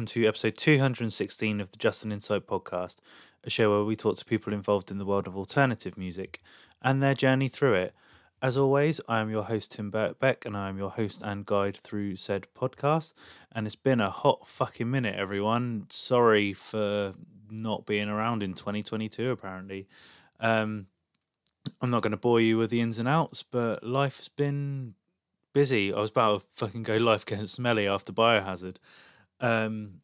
welcome to episode 216 of the Justin Insight podcast, a show where we talk to people involved in the world of alternative music and their journey through it. As always, I am your host, Tim Birkbeck, and I am your host and guide through said podcast. And it's been a hot fucking minute, everyone. Sorry for not being around in 2022, apparently. Um, I'm not going to bore you with the ins and outs, but life's been busy. I was about to fucking go life getting smelly after Biohazard. Um,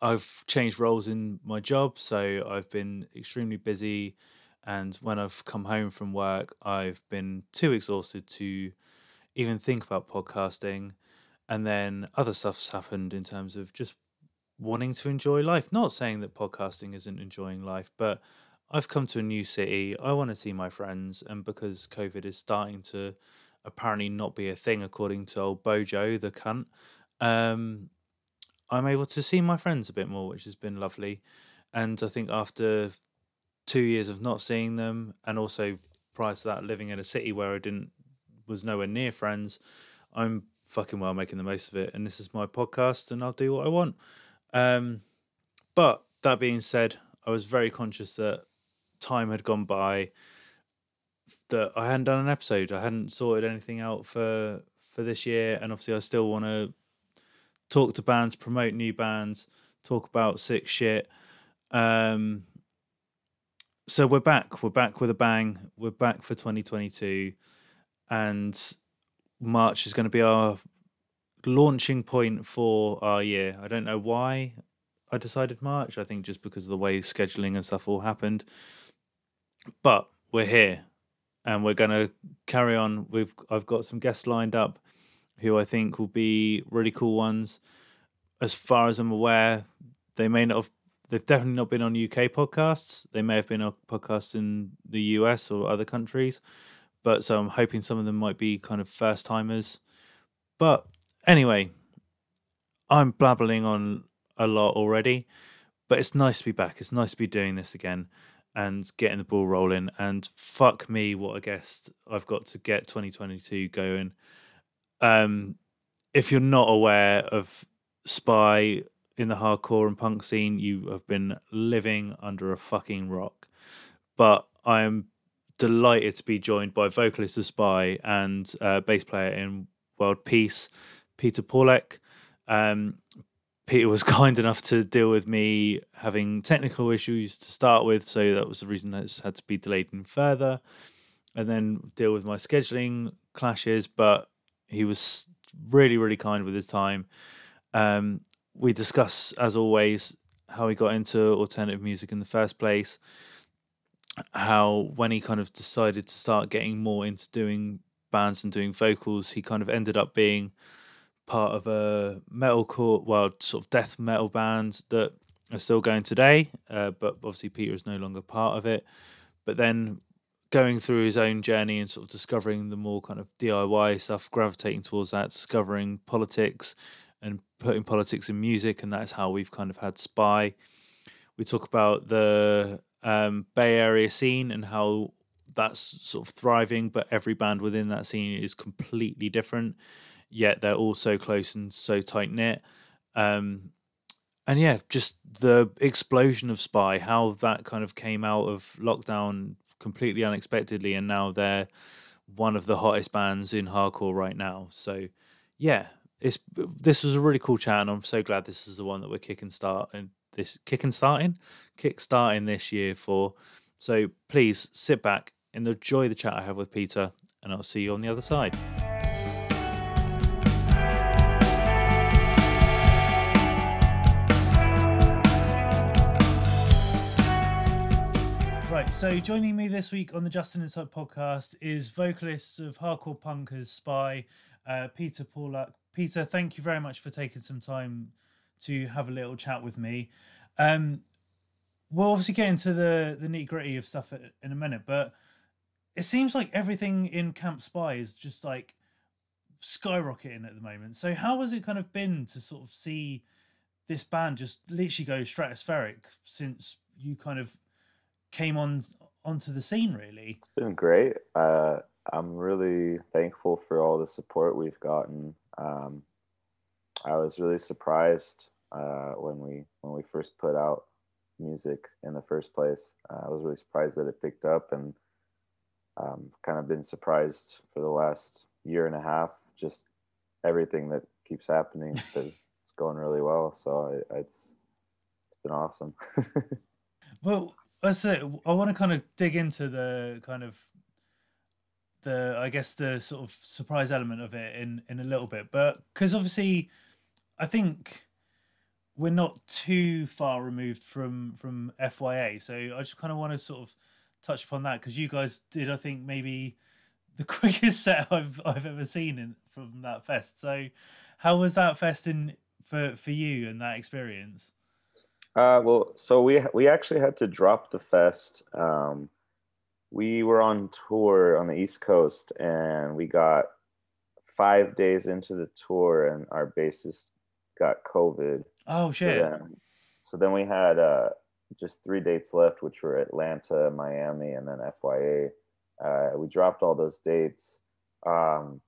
I've changed roles in my job, so I've been extremely busy. And when I've come home from work, I've been too exhausted to even think about podcasting. And then other stuff's happened in terms of just wanting to enjoy life. Not saying that podcasting isn't enjoying life, but I've come to a new city. I want to see my friends. And because COVID is starting to apparently not be a thing, according to old Bojo, the cunt, um, I'm able to see my friends a bit more, which has been lovely. And I think after two years of not seeing them, and also prior to that, living in a city where I didn't was nowhere near friends, I'm fucking well making the most of it. And this is my podcast, and I'll do what I want. Um, but that being said, I was very conscious that time had gone by, that I hadn't done an episode. I hadn't sorted anything out for for this year, and obviously, I still want to talk to bands, promote new bands, talk about sick shit. Um, so we're back. We're back with a bang. We're back for 2022, and March is going to be our launching point for our year. I don't know why I decided March. I think just because of the way scheduling and stuff all happened. But we're here, and we're going to carry on. We've I've got some guests lined up, who I think will be really cool ones. As far as I'm aware, they may not have. They've definitely not been on UK podcasts. They may have been on podcasts in the US or other countries, but so I'm hoping some of them might be kind of first timers. But anyway, I'm blabbling on a lot already, but it's nice to be back. It's nice to be doing this again and getting the ball rolling. And fuck me, what a guest I've got to get 2022 going. Um, if you're not aware of Spy in the hardcore and punk scene, you have been living under a fucking rock. But I am delighted to be joined by vocalist of Spy and uh, bass player in World Peace, Peter Pawlak. Um, Peter was kind enough to deal with me having technical issues to start with, so that was the reason that it's had to be delayed in further, and then deal with my scheduling clashes. But he was really, really kind with his time. Um, we discuss, as always, how he got into alternative music in the first place. How when he kind of decided to start getting more into doing bands and doing vocals, he kind of ended up being part of a metalcore, well, sort of death metal band that are still going today. Uh, but obviously, Peter is no longer part of it. But then going through his own journey and sort of discovering the more kind of DIY stuff, gravitating towards that, discovering politics and putting politics in music, and that's how we've kind of had Spy. We talk about the um, Bay Area scene and how that's sort of thriving, but every band within that scene is completely different yet they're all so close and so tight knit. Um, and yeah, just the explosion of Spy, how that kind of came out of lockdown completely unexpectedly, and now they're one of the hottest bands in hardcore right now. So yeah, it's this was a really cool chat, and I'm so glad this is the one that we're kicking start and this kicking starting, kick starting this year for. So please sit back and enjoy the chat I have with Peter, and I'll see you on the other side. So joining me this week on the Justin Insight podcast is vocalist of hardcore punkers Spy, uh, Peter Pawlak. Peter, thank you very much for taking some time to have a little chat with me. Um, we'll obviously get into the the nitty gritty of stuff in a minute, but it seems like everything in Camp Spy is just like skyrocketing at the moment. So how has it kind of been to sort of see this band just literally go stratospheric since you kind of came on onto the scene really it's been great uh, i'm really thankful for all the support we've gotten um, I was really surprised uh, when we when we first put out music in the first place. Uh, I was really surprised that it picked up, and um, kind of been surprised for the last year and a half. Just everything that keeps happening, it's going really well. So it, it's it's been awesome. well, Uh, that's it. I want to kind of dig into the kind of the I guess the sort of surprise element of it in in a little bit, but because obviously, I think we're not too far removed from from FYA, so I just kind of want to sort of touch upon that because you guys did, I think, maybe the quickest set I've I've ever seen in, from that fest. So, how was that fest in for for you and that experience? Uh, well, so we we actually had to drop the fest. Um, we were on tour on the East Coast, and we got five days into the tour, and our bassist got COVID. Oh shit! So then, so then we had uh, just three dates left, which were Atlanta, Miami, and then FYA. Uh, we dropped all those dates. Um,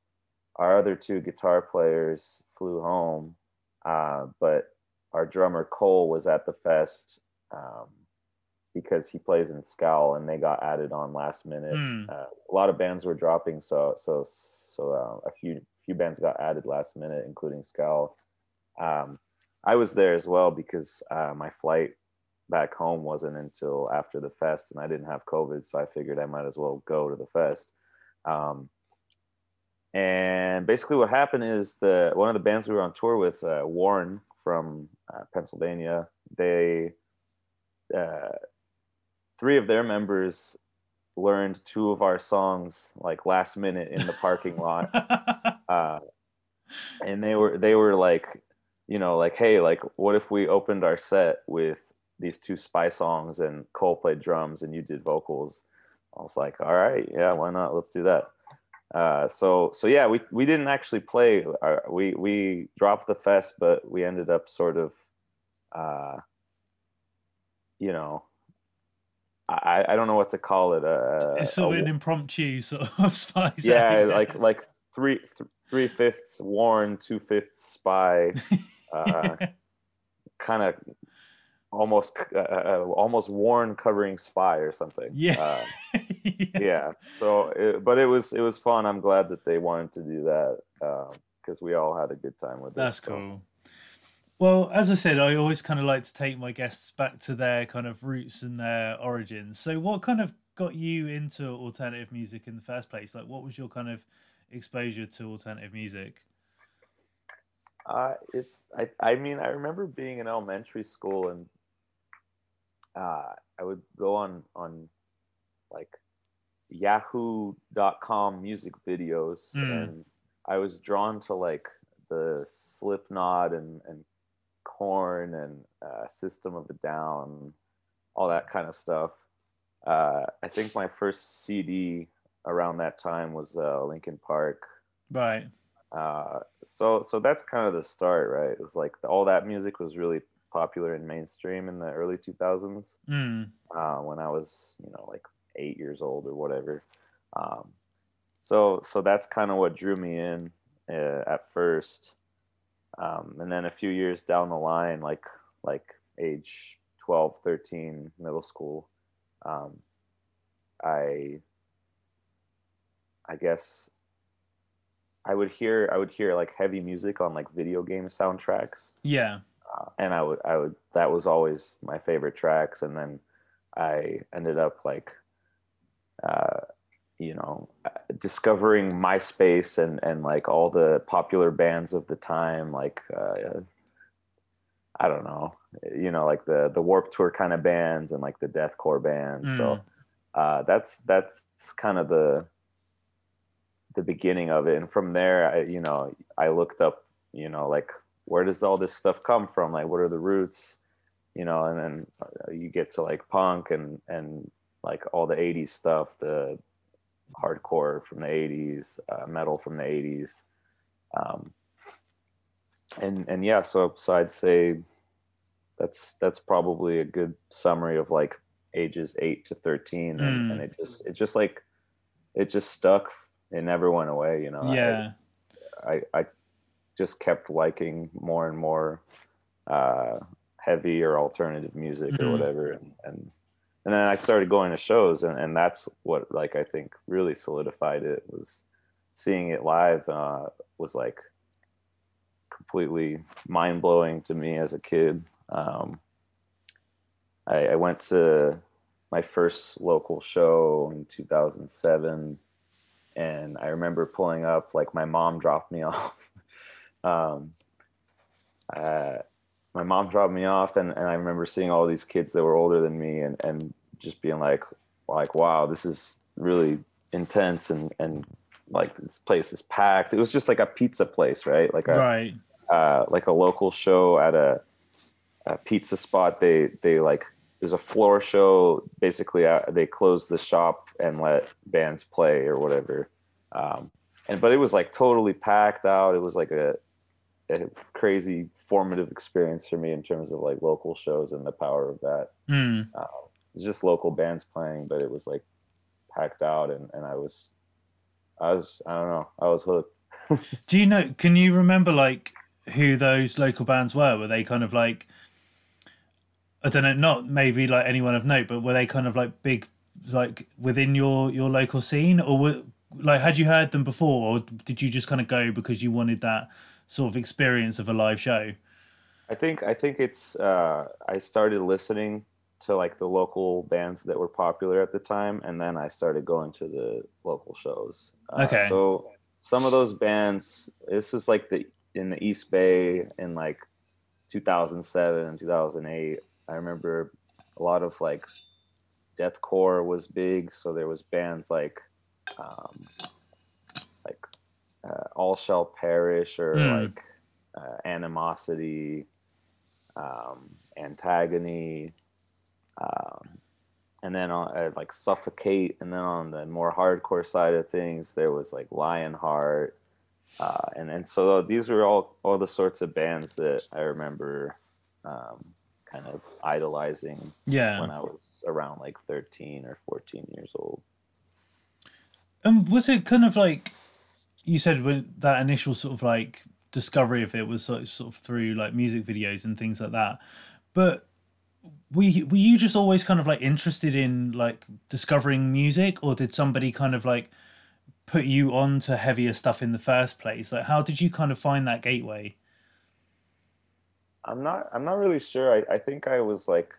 our other two guitar players flew home, uh, but our drummer Cole was at the fest um, because he plays in Scowl, and they got added on last minute. Mm. Uh, a lot of bands were dropping, so so so uh, a few few bands got added last minute, including Scowl. Um, I was there as well because uh, my flight back home wasn't until after the fest, and I didn't have COVID, so I figured I might as well go to the fest. Um, and basically, what happened is the one of the bands we were on tour with, uh, Worn from uh, Pennsylvania, they uh, three of their members learned two of our songs like last minute in the parking lot. Uh, and they were they were like you know like hey like what if we opened our set with these two spy songs and cole played drums and you did vocals? I was like all right yeah why not? Let's do that uh, so so yeah we we didn't actually play our, uh, we we dropped the fest but we ended up sort of uh, you know I, I don't know what to call it. Uh, it's sort of an impromptu sort of spy. Yeah, like like three th- three fifths Worn, two fifths spy. Uh, kind of almost uh, uh, almost worn covering spy or something. Yeah. Uh, yeah. yeah. So, it, but it was it was fun. I'm glad that they wanted to do that because um, we all had a good time with it. That's cool. Well, as I said, I always kind of like to take my guests back to their kind of roots and their origins. So, what kind of got you into alternative music in the first place? Like, what was your kind of exposure to alternative music? Uh, it's I, I mean I remember being in elementary school and uh, I would go on on like yahoo.com music videos mm. and I was drawn to like the Slipknot and and Korn and uh, System of a Down, all that kind of stuff. Uh, I think my first CD around that time was uh, Linkin Park. Right. Uh, so so that's kind of the start, right? It was like all that music was really popular and mainstream in the early 2000s mm. uh, when I was, you know, like eight years old or whatever. Um, so so that's kind of what drew me in uh, at first. Um, and then a few years down the line, like like age 12, 13, middle school, um, I I guess I would hear I would hear like heavy music on like video game soundtracks. Yeah. Uh, and I would I would that was always my favorite tracks. And then I ended up like uh, you know discovering MySpace and and like all the popular bands of the time like uh, I don't know you know like the the Warped Tour kind of bands and like the deathcore bands. Mm. so uh, that's that's kind of the the beginning of it. And from there I you know I looked up you know like where does all this stuff come from? Like what are the roots? You know and then uh, you get to like punk and and like all the 80s stuff the hardcore from the 80s uh, metal from the 80s um, and and yeah so so i'd say that's that's probably a good summary of like ages 8 to 13 and, mm. and it just it just like it just stuck it never went away you know? Yeah. I, I, I just kept liking more and more uh, heavy or alternative music Mhm. or whatever, and, and and then I started going to shows, and, and that's what like I think really solidified it was seeing it live uh, was like completely mind blowing to me as a kid. Um, I, I went to my first local show in 2007 and i remember pulling up like my mom dropped me off um, uh, my mom dropped me off and, and i remember seeing all these kids that were older than me and, and just being like like wow this is really intense and and like this place is packed it was just like a pizza place right like a right. uh, like a local show at a, a pizza spot. They they like it was a floor show. Basically, uh, they closed the shop and let bands play or whatever. Um, and but it was like totally packed out. It was like a, a crazy formative experience for me in terms of like local shows and the power of that. Mm. It's just local bands playing, but it was like packed out, and and I was, I was I don't know, I was hooked. Do you know? Can you remember like who those local bands were? Were they kind of like I don't know, not maybe like anyone of note, but were they kind of like big, like within your your local scene, or were like had you heard them before, or did you just kind of go because you wanted that sort of experience of a live show? I think I think it's uh, I started listening to like the local bands that were popular at the time, and then I started going to the local shows. Uh, Okay. So some of those bands, this is like the in the East Bay in like 2007 and 2008. I remember a lot of like deathcore was big, so there was bands like um, like uh, All Shall Perish or Hmm. like uh, Animosity, um, Antagony, um, and then on uh, like Suffocate, and then on the more hardcore side of things, there was like Lionheart, uh, and and so these were all all the sorts of bands that I remember um, kind of idolizing Yeah. when I was around like 13 or 14 years old. And was it kind of like you said when that initial sort of like discovery of it was sort of, sort of through like music videos and things like that, but were you, were you just always kind of like interested in like discovering music, or did somebody kind of like put you on to heavier stuff in the first place? Like, how did you kind of find that gateway? I'm not I'm not really sure. I, I think I was like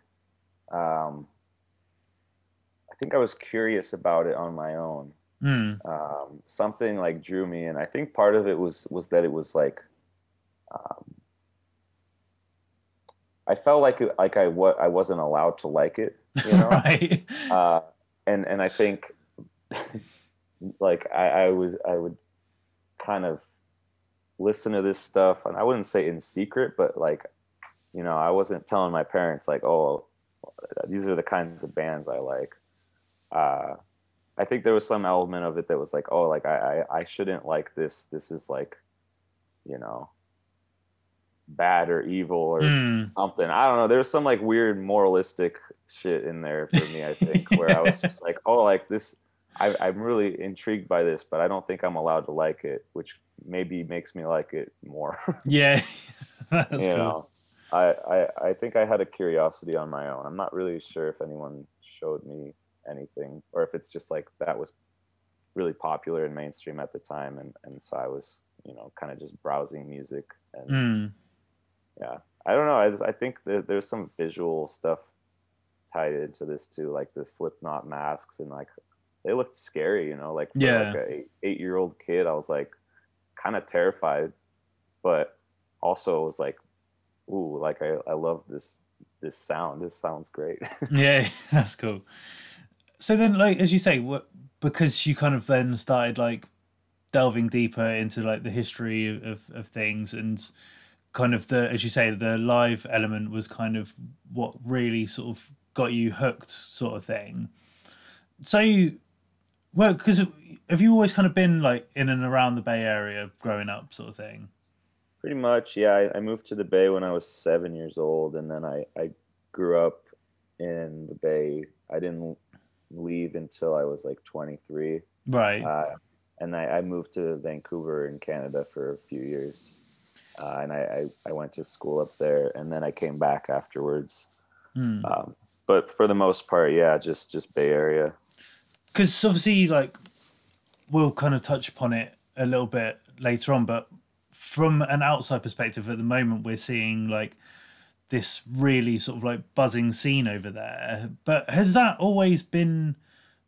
um I think I was curious about it on my own. Hmm. Um something like drew me and I think part of it was was that it was like um I felt like it, like I what I wasn't allowed to like it, you know? right. uh, and and I think like I, I was I would kind of listen to this stuff, and I wouldn't say in secret, but like you know I wasn't telling my parents like oh these are the kinds of bands I like. Uh, I think there was some element of it that was like oh like I I, I shouldn't like this. This is like you know bad or evil or Hmm. something. I don't know. There's some like weird moralistic shit in there for me. I think where I was just like, oh, like this. I, I'm really intrigued by this, but I don't think I'm allowed to like it, which maybe makes me like it more. Yeah. That's you cool. know, I, I I think I had a curiosity on my own. I'm not really sure if anyone showed me anything, or if it's just like that was really popular and mainstream at the time, and and so I was you know kind of just browsing music and Hmm. yeah. I don't know. I, just, I think there's some visual stuff tied into this too like the slipknot masks and like they looked scary you know? Like for Yeah. like a eight, eight year old kid i was like kind of terrified but also was like ooh like i, I love this this sound. This sounds great. Yeah that's cool so then like as you say what because you kind of then started like delving deeper into like the history of, of things and kind of the as you say the live element was kind of what really sort of got you hooked sort of thing. So you well because have you always kind of been like in and around the bay area growing up sort of thing? Pretty much yeah. I, I moved to the bay when i was seven years old and then i i grew up in the bay. I didn't leave until i was like 23 right uh, and I, I moved to Vancouver in Canada for a few years. uh, and I, I, I went to school up there, and then I came back afterwards. Hmm. Um, but for the most part, yeah, just just Bay Area. because obviously like we'll kind of touch upon it a little bit later on but from an outside perspective at the moment we're seeing like this really sort of like buzzing scene over there. But has that always been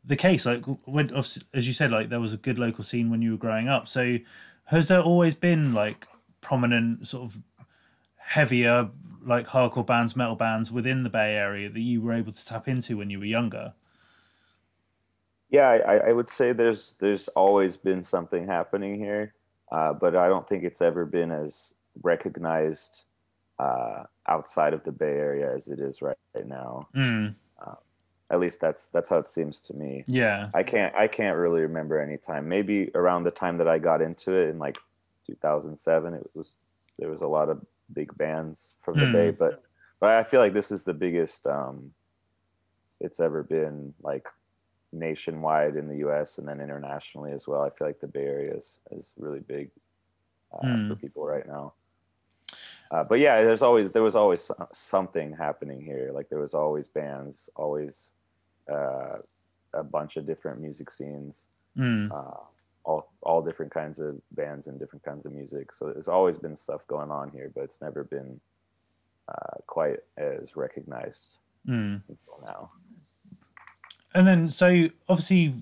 the case? Like when as you said like there was a good local scene when you were growing up. So has there always been like prominent sort of heavier like hardcore bands metal bands within the bay area that you were able to tap into when you were younger? Yeah, I, I would say there's there's always been something happening here, uh, but I don't think it's ever been as recognized uh, outside of the Bay Area as it is right, right now. Mm, At least that's that's how it seems to me. yeah I can't I can't really remember any time. Maybe around the time that I got into it in like 2007, it was there was a lot of big bands from the Hmm. Bay, but but I feel like this is the biggest um, it's ever been like nationwide in the U.S. and then internationally as well. I feel like the Bay Area is, is really big uh, Hmm. for people right now. Uh, but yeah, there's always there was always something happening here. Like there was always bands, always uh, a bunch of different music scenes, Mm, uh, all all different kinds of bands and different kinds of music. So there's always been stuff going on here, but it's never been uh, quite as recognized mm. until now. And then, so obviously,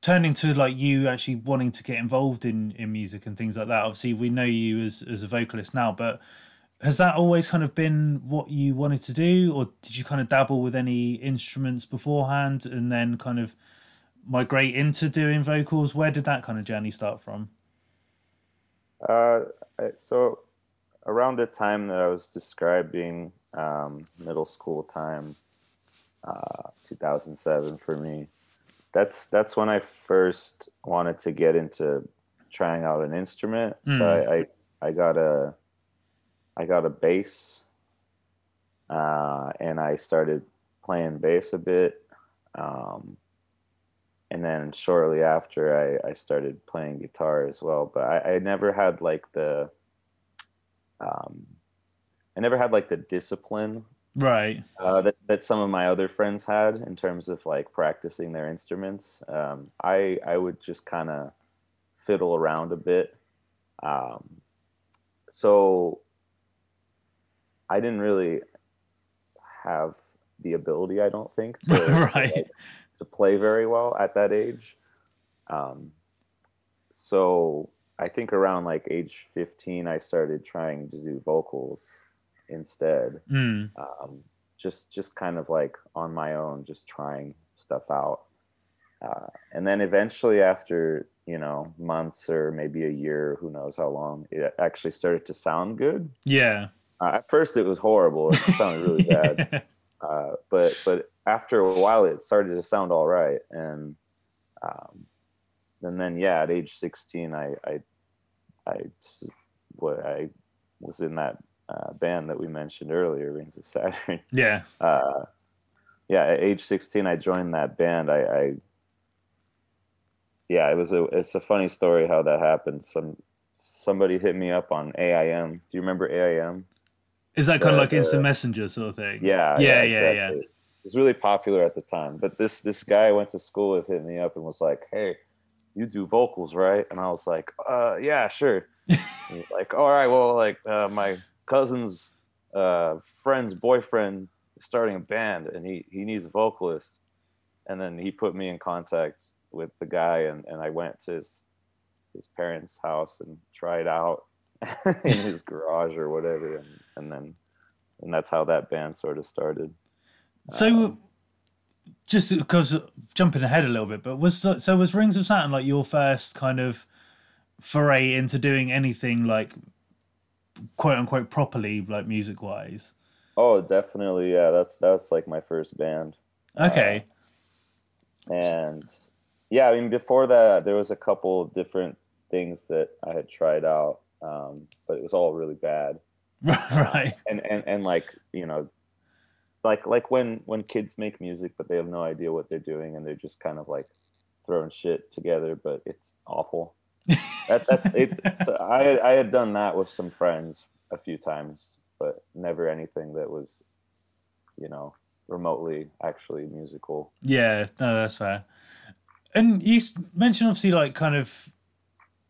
turning to like you actually wanting to get involved in in music and things like that. Obviously, we know you as as a vocalist now, but has that always kind of been what you wanted to do, or did you kind of dabble with any instruments beforehand and then kind of migrate into doing vocals? Where did that kind of journey start from? Uh, so around the time that I was describing um, middle school time, uh, 2007 for me, that's that's when I first wanted to get into trying out an instrument. Mm. So I, I I got a I got a bass, uh, and I started playing bass a bit. Um, and then shortly after I, I started playing guitar as well but I, I never had like the um, i never had like the discipline Right. uh, that, that some of my other friends had in terms of like practicing their instruments um, i i would just kind of fiddle around a bit um, so i didn't really have the ability i don't think to, to, Right. like, to play very well at that age. Um, so I think around like age 15, I started trying to do vocals instead. Mm. Um, just, just kind of like on my own, just trying stuff out. Uh, and then eventually after, you know, months or maybe a year, who knows how long, it actually started to sound good. Yeah. Uh, at first it was horrible. It sounded really bad uh, but but after a while it started to sound all right and um, and then yeah at age 16 i i i what i was in that uh, band that we mentioned earlier rings of saturn yeah. uh, yeah at age 16 i joined that band i i yeah it was a it's a funny story how that happened some somebody hit me up on aim do you remember aim Is that kind of The- like instant messenger sort of thing? Yeah, Yeah, yeah, yeah. It was really popular at the time. But this this guy I went to school with hit me up and was like, "Hey, you do vocals, right?" And I was like, "Uh, yeah, sure." He's like, "All right, well, like uh, my cousin's uh, friend's boyfriend is starting a band, and he he needs a vocalist." And then he put me in contact with the guy, and and I went to his his parents' house and tried out in his garage or whatever, and and then and that's how that band sort of started. So, Um, just because jumping ahead a little bit, but was so was Rings of Saturn like your first kind of foray into doing anything like quote unquote properly, like music wise? Oh, definitely, yeah. That's that's like my first band, Okay, and yeah, I mean before that there was a couple different things that I had tried out, um, but it was all really bad. right. And and and like you know, like like when when kids make music but they have no idea what they're doing and they're just kind of like throwing shit together, but it's awful. That, that's it. I I had done that with some friends a few times, but never anything that was, you know, remotely actually musical. Yeah, no, that's fair. And you mentioned obviously like kind of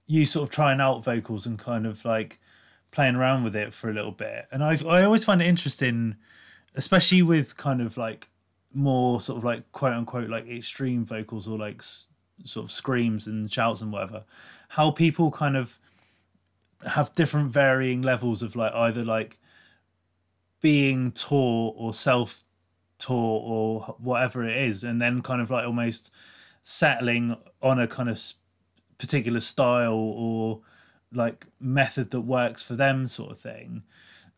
you sort of trying out vocals and kind of like playing around with it for a little bit. And I I always find it interesting, especially with kind of like more sort of like quote unquote like extreme vocals or like s- sort of screams and shouts and whatever, how people kind of have different varying levels of like either like being taught or self taught or whatever it is, and then kind of like almost settling on a kind of particular style or like method that works for them, sort of thing.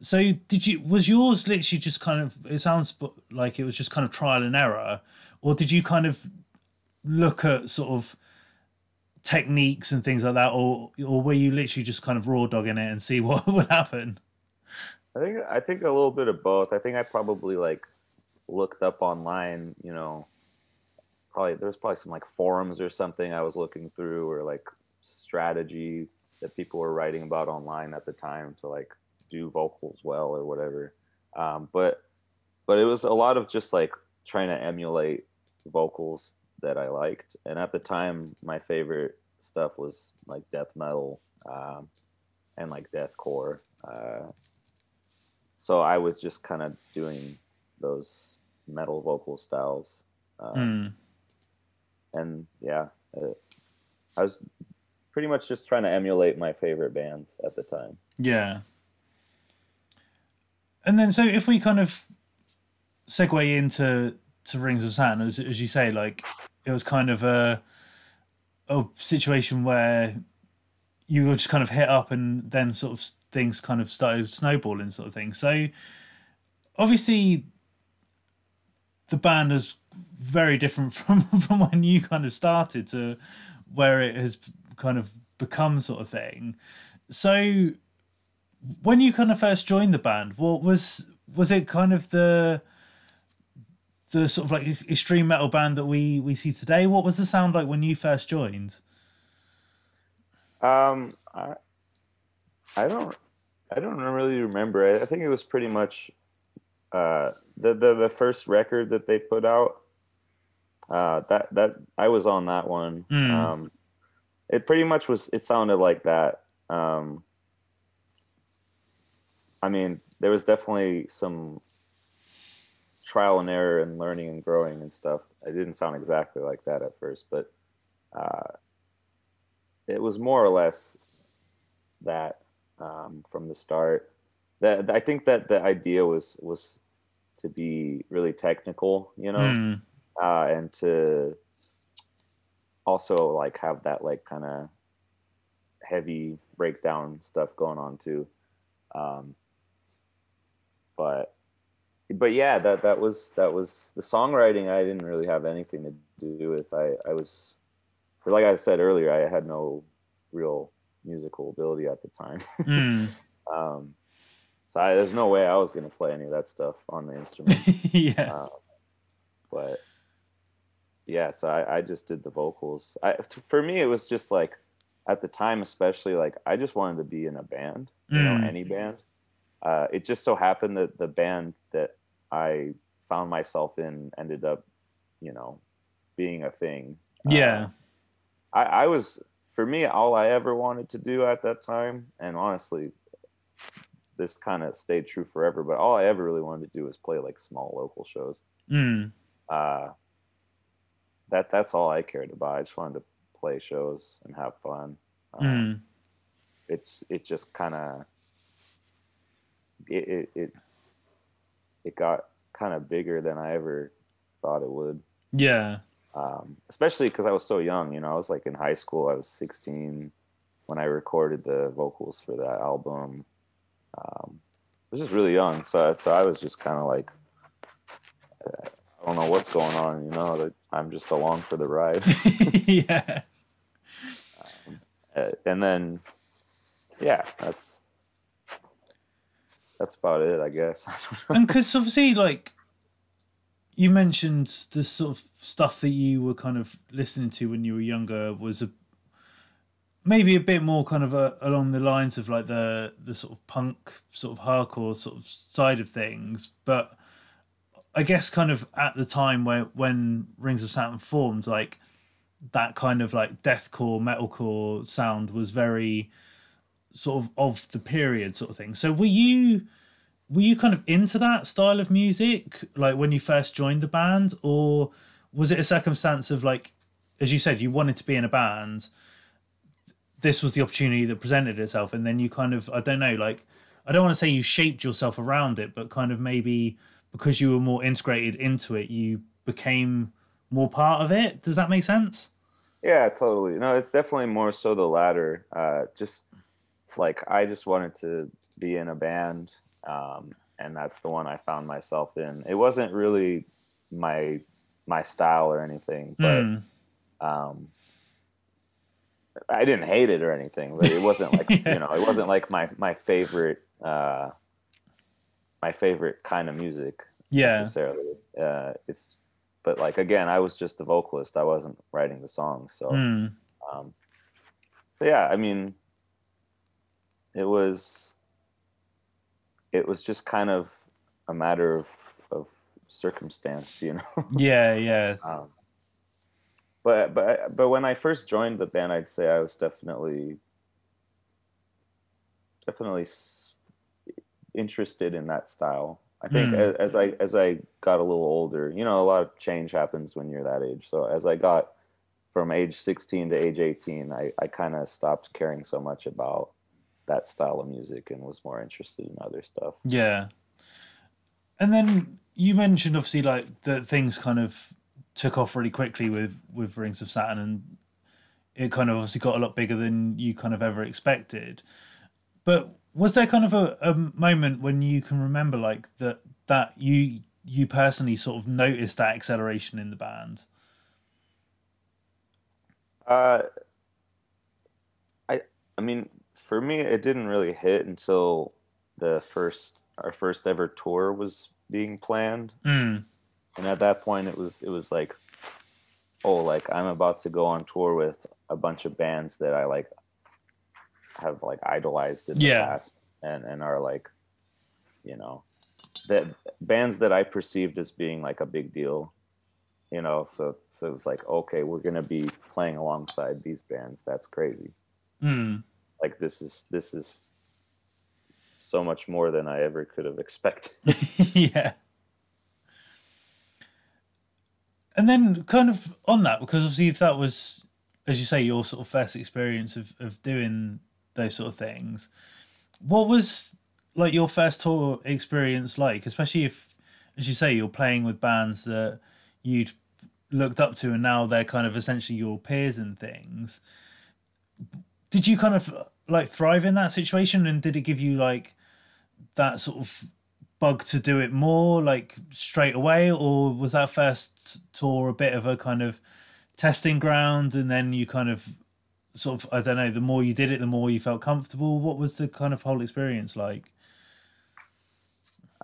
So, did you was yours literally just kind of? It sounds like it was just kind of trial and error, or did you kind of look at sort of techniques and things like that, or or were you literally just kind of raw dogging it and see what would happen? I think I think a little bit of both. I think I probably like looked up online, you know, probably there's probably some like forums or something I was looking through or like strategy that people were writing about online at the time to like do vocals well or whatever. Um, but but it was a lot of just like trying to emulate vocals that I liked. And at the time, my favorite stuff was like death metal um, and like deathcore. Uh, so I was just kind of doing those metal vocal styles. Um, Mm. And yeah, uh, I was pretty much just trying to emulate my favorite bands at the time. Yeah. And then, so if we kind of segue into to Rings of Saturn, as, as you say, like it was kind of a a situation where you were just kind of hit up, and then sort of things kind of started snowballing, sort of thing. So obviously, the band is very different from from when you kind of started to where it has kind of become, sort of thing. So when you kind of first joined the band, what was was it kind of the the sort of like extreme metal band that we we see today? What was the sound like when you first joined? Um, I, I don't, I don't really remember. I, I think it was pretty much uh, the, the the first record that they put out. Uh, that that I was on that one. Mm. Um, it pretty much was. It sounded like that. Um, I mean, there was definitely some trial and error and learning and growing and stuff. It didn't sound exactly like that at first, but uh, it was more or less that um, from the start. That I think that the idea was was to be really technical, you know, Mm. uh, and to also like have that like kind of heavy breakdown stuff going on too. Um, but but yeah, that that was that was the songwriting. I didn't really have anything to do with. I I was, like I said earlier, I had no real musical ability at the time. Mm. um, so I, there's no way I was gonna play any of that stuff on the instrument. yeah. Uh, but yeah, so I, I just did the vocals. I, t- for me, it was just like at the time, especially like I just wanted to be in a band, you Mm. know, any band. Uh, it just so happened that the band that I found myself in ended up, you know, being a thing. Yeah. I, I was for me all I ever wanted to do at that time, and honestly, this kind of stayed true forever. But all I ever really wanted to do was play like small local shows. Mm. Uh, that that's all I cared about. I just wanted to play shows and have fun. Um, Mm. It's it just kind of it, it it it got kind of bigger than I ever thought it would Yeah. um, especially because I was so young. You know, I was like in high school. I was 16 when I recorded the vocals for that album. Um, I was just really young, so so I was just kind of like, I don't know what's going on. You know, that I'm just along for the ride. yeah. Uh, and then, yeah, that's that's about it, I guess. and because obviously like you mentioned the sort of stuff that you were kind of listening to when you were younger was a maybe a bit more kind of a, along the lines of like the the sort of punk sort of hardcore sort of side of things but i guess kind of at the time when when rings of saturn formed like that kind of like deathcore metalcore sound was very sort of of the period sort of thing. So were you were you kind of into that style of music like when you first joined the band? Or was it a circumstance of like as you said you wanted to be in a band this was the opportunity that presented itself and then you kind of i don't know like i don't want to say you shaped yourself around it but kind of maybe because you were more integrated into it you became more part of it. Does that make sense? Yeah totally. No it's definitely more so the latter. Uh just like i just wanted to be in a band um and that's the one i found myself in it wasn't really my my style or anything but Mm. um I didn't hate it or anything, but it wasn't like Yeah. you know, it wasn't like my my favorite uh my favorite kind of music yeah necessarily. Uh it's but like again, I was just the vocalist. I wasn't writing the songs, so Mm. um so yeah, I mean it was it was just kind of a matter of of circumstance, you know. yeah yeah Um, but but but when I first joined the band, I'd say I was definitely definitely s- interested in that style. I think Hmm. as, as I as I got a little older, you know, a lot of change happens when you're that age. So as I got from age 16 to age 18, I, I kind of stopped caring so much about that style of music and was more interested in other stuff. Yeah. And then you mentioned obviously like that things kind of took off really quickly with with Rings of Saturn and it kind of obviously got a lot bigger than you kind of ever expected. But was there kind of a, a moment when you can remember like that that you you personally sort of noticed that acceleration in the band? Uh, I I mean, for me, it didn't really hit until the first our first ever tour was being planned, Mm. and at that point, it was it was like, oh, like I'm about to go on tour with a bunch of bands that I like have like idolized in the Yeah. past, and and are like, you know, that bands that I perceived as being like a big deal you know so so it was like okay we're gonna be playing alongside these bands that's crazy Mm. Like this is this is so much more than i ever could have expected yeah. And then, kind of on that, because obviously, if that was, as you say, your sort of first experience of, of doing those sort of things, what was like your first tour experience like? Especially if, as you say, you're playing with bands that you'd looked up to and now they're kind of essentially your peers and things. Did you kind of like thrive in that situation? And did it give you like that sort of bug to do it more like straight away? Or was that first tour a bit of a kind of testing ground and then you kind of sort of i don't know the more you did it the more you felt comfortable? What was the kind of whole experience like?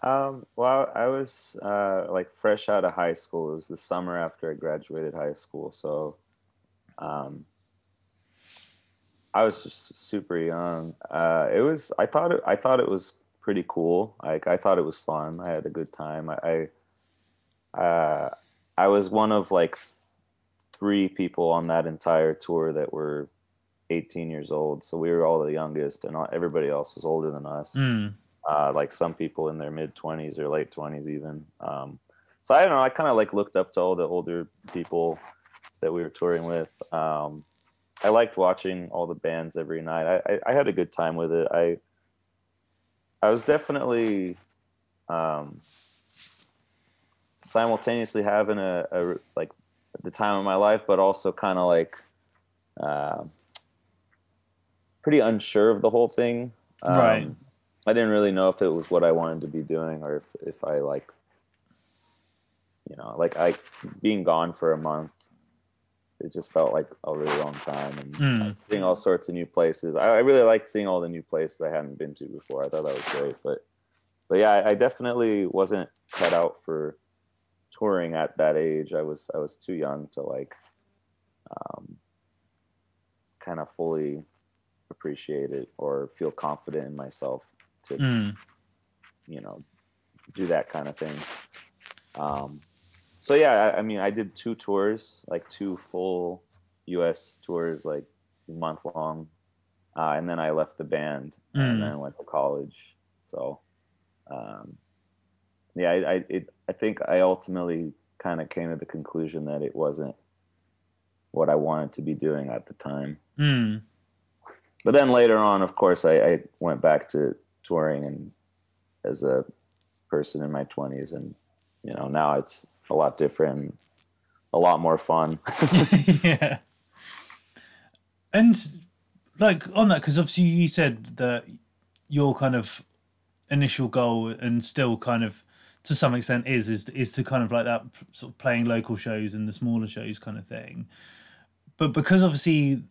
Um well i was uh like fresh out of high school. It was the summer after i graduated high school. So um i was just super young. Uh it was i thought it i thought it was pretty cool. Like i thought it was fun. I had a good time. I, I uh i was one of like three people on that entire tour that were 18 years old. So we were all the youngest and all, everybody else was older than us. Mm. uh, like some people in their mid 20s or late 20s even. Um, so i don't know. I kind of like looked up to all the older people that we were touring with. Um, i liked watching all the bands every night. I, I, I had a good time with it. I i was definitely um, simultaneously having a, a like the time of my life but also kind of like uh, pretty unsure of the whole thing. Um, Right. I didn't really know if it was what I wanted to be doing or if, if I like, you know, like I being gone for a month, it just felt like a really long time and Mm. seeing all sorts of new places. I, I really liked seeing all the new places I hadn't been to before. I thought that was great, but, but yeah, I, I definitely wasn't cut out for touring at that age. I was, I was too young to like, um, kind of fully appreciate it or feel confident in myself to Mm. you know do that kind of thing um so yeah I, I mean i did two tours like two full us tours like month long uh, and then i left the band Mm. and then went to college so um yeah i i, it, I think i ultimately kind of came to the conclusion that it wasn't what i wanted to be doing at the time Mm. but then later on of course i, I went back to touring and as a person in my 20s and you know now it's a lot different a lot more fun yeah. And like on that, because obviously you said that your kind of initial goal and still kind of to some extent is is is to kind of like that sort of playing local shows and the smaller shows kind of thing. But because obviously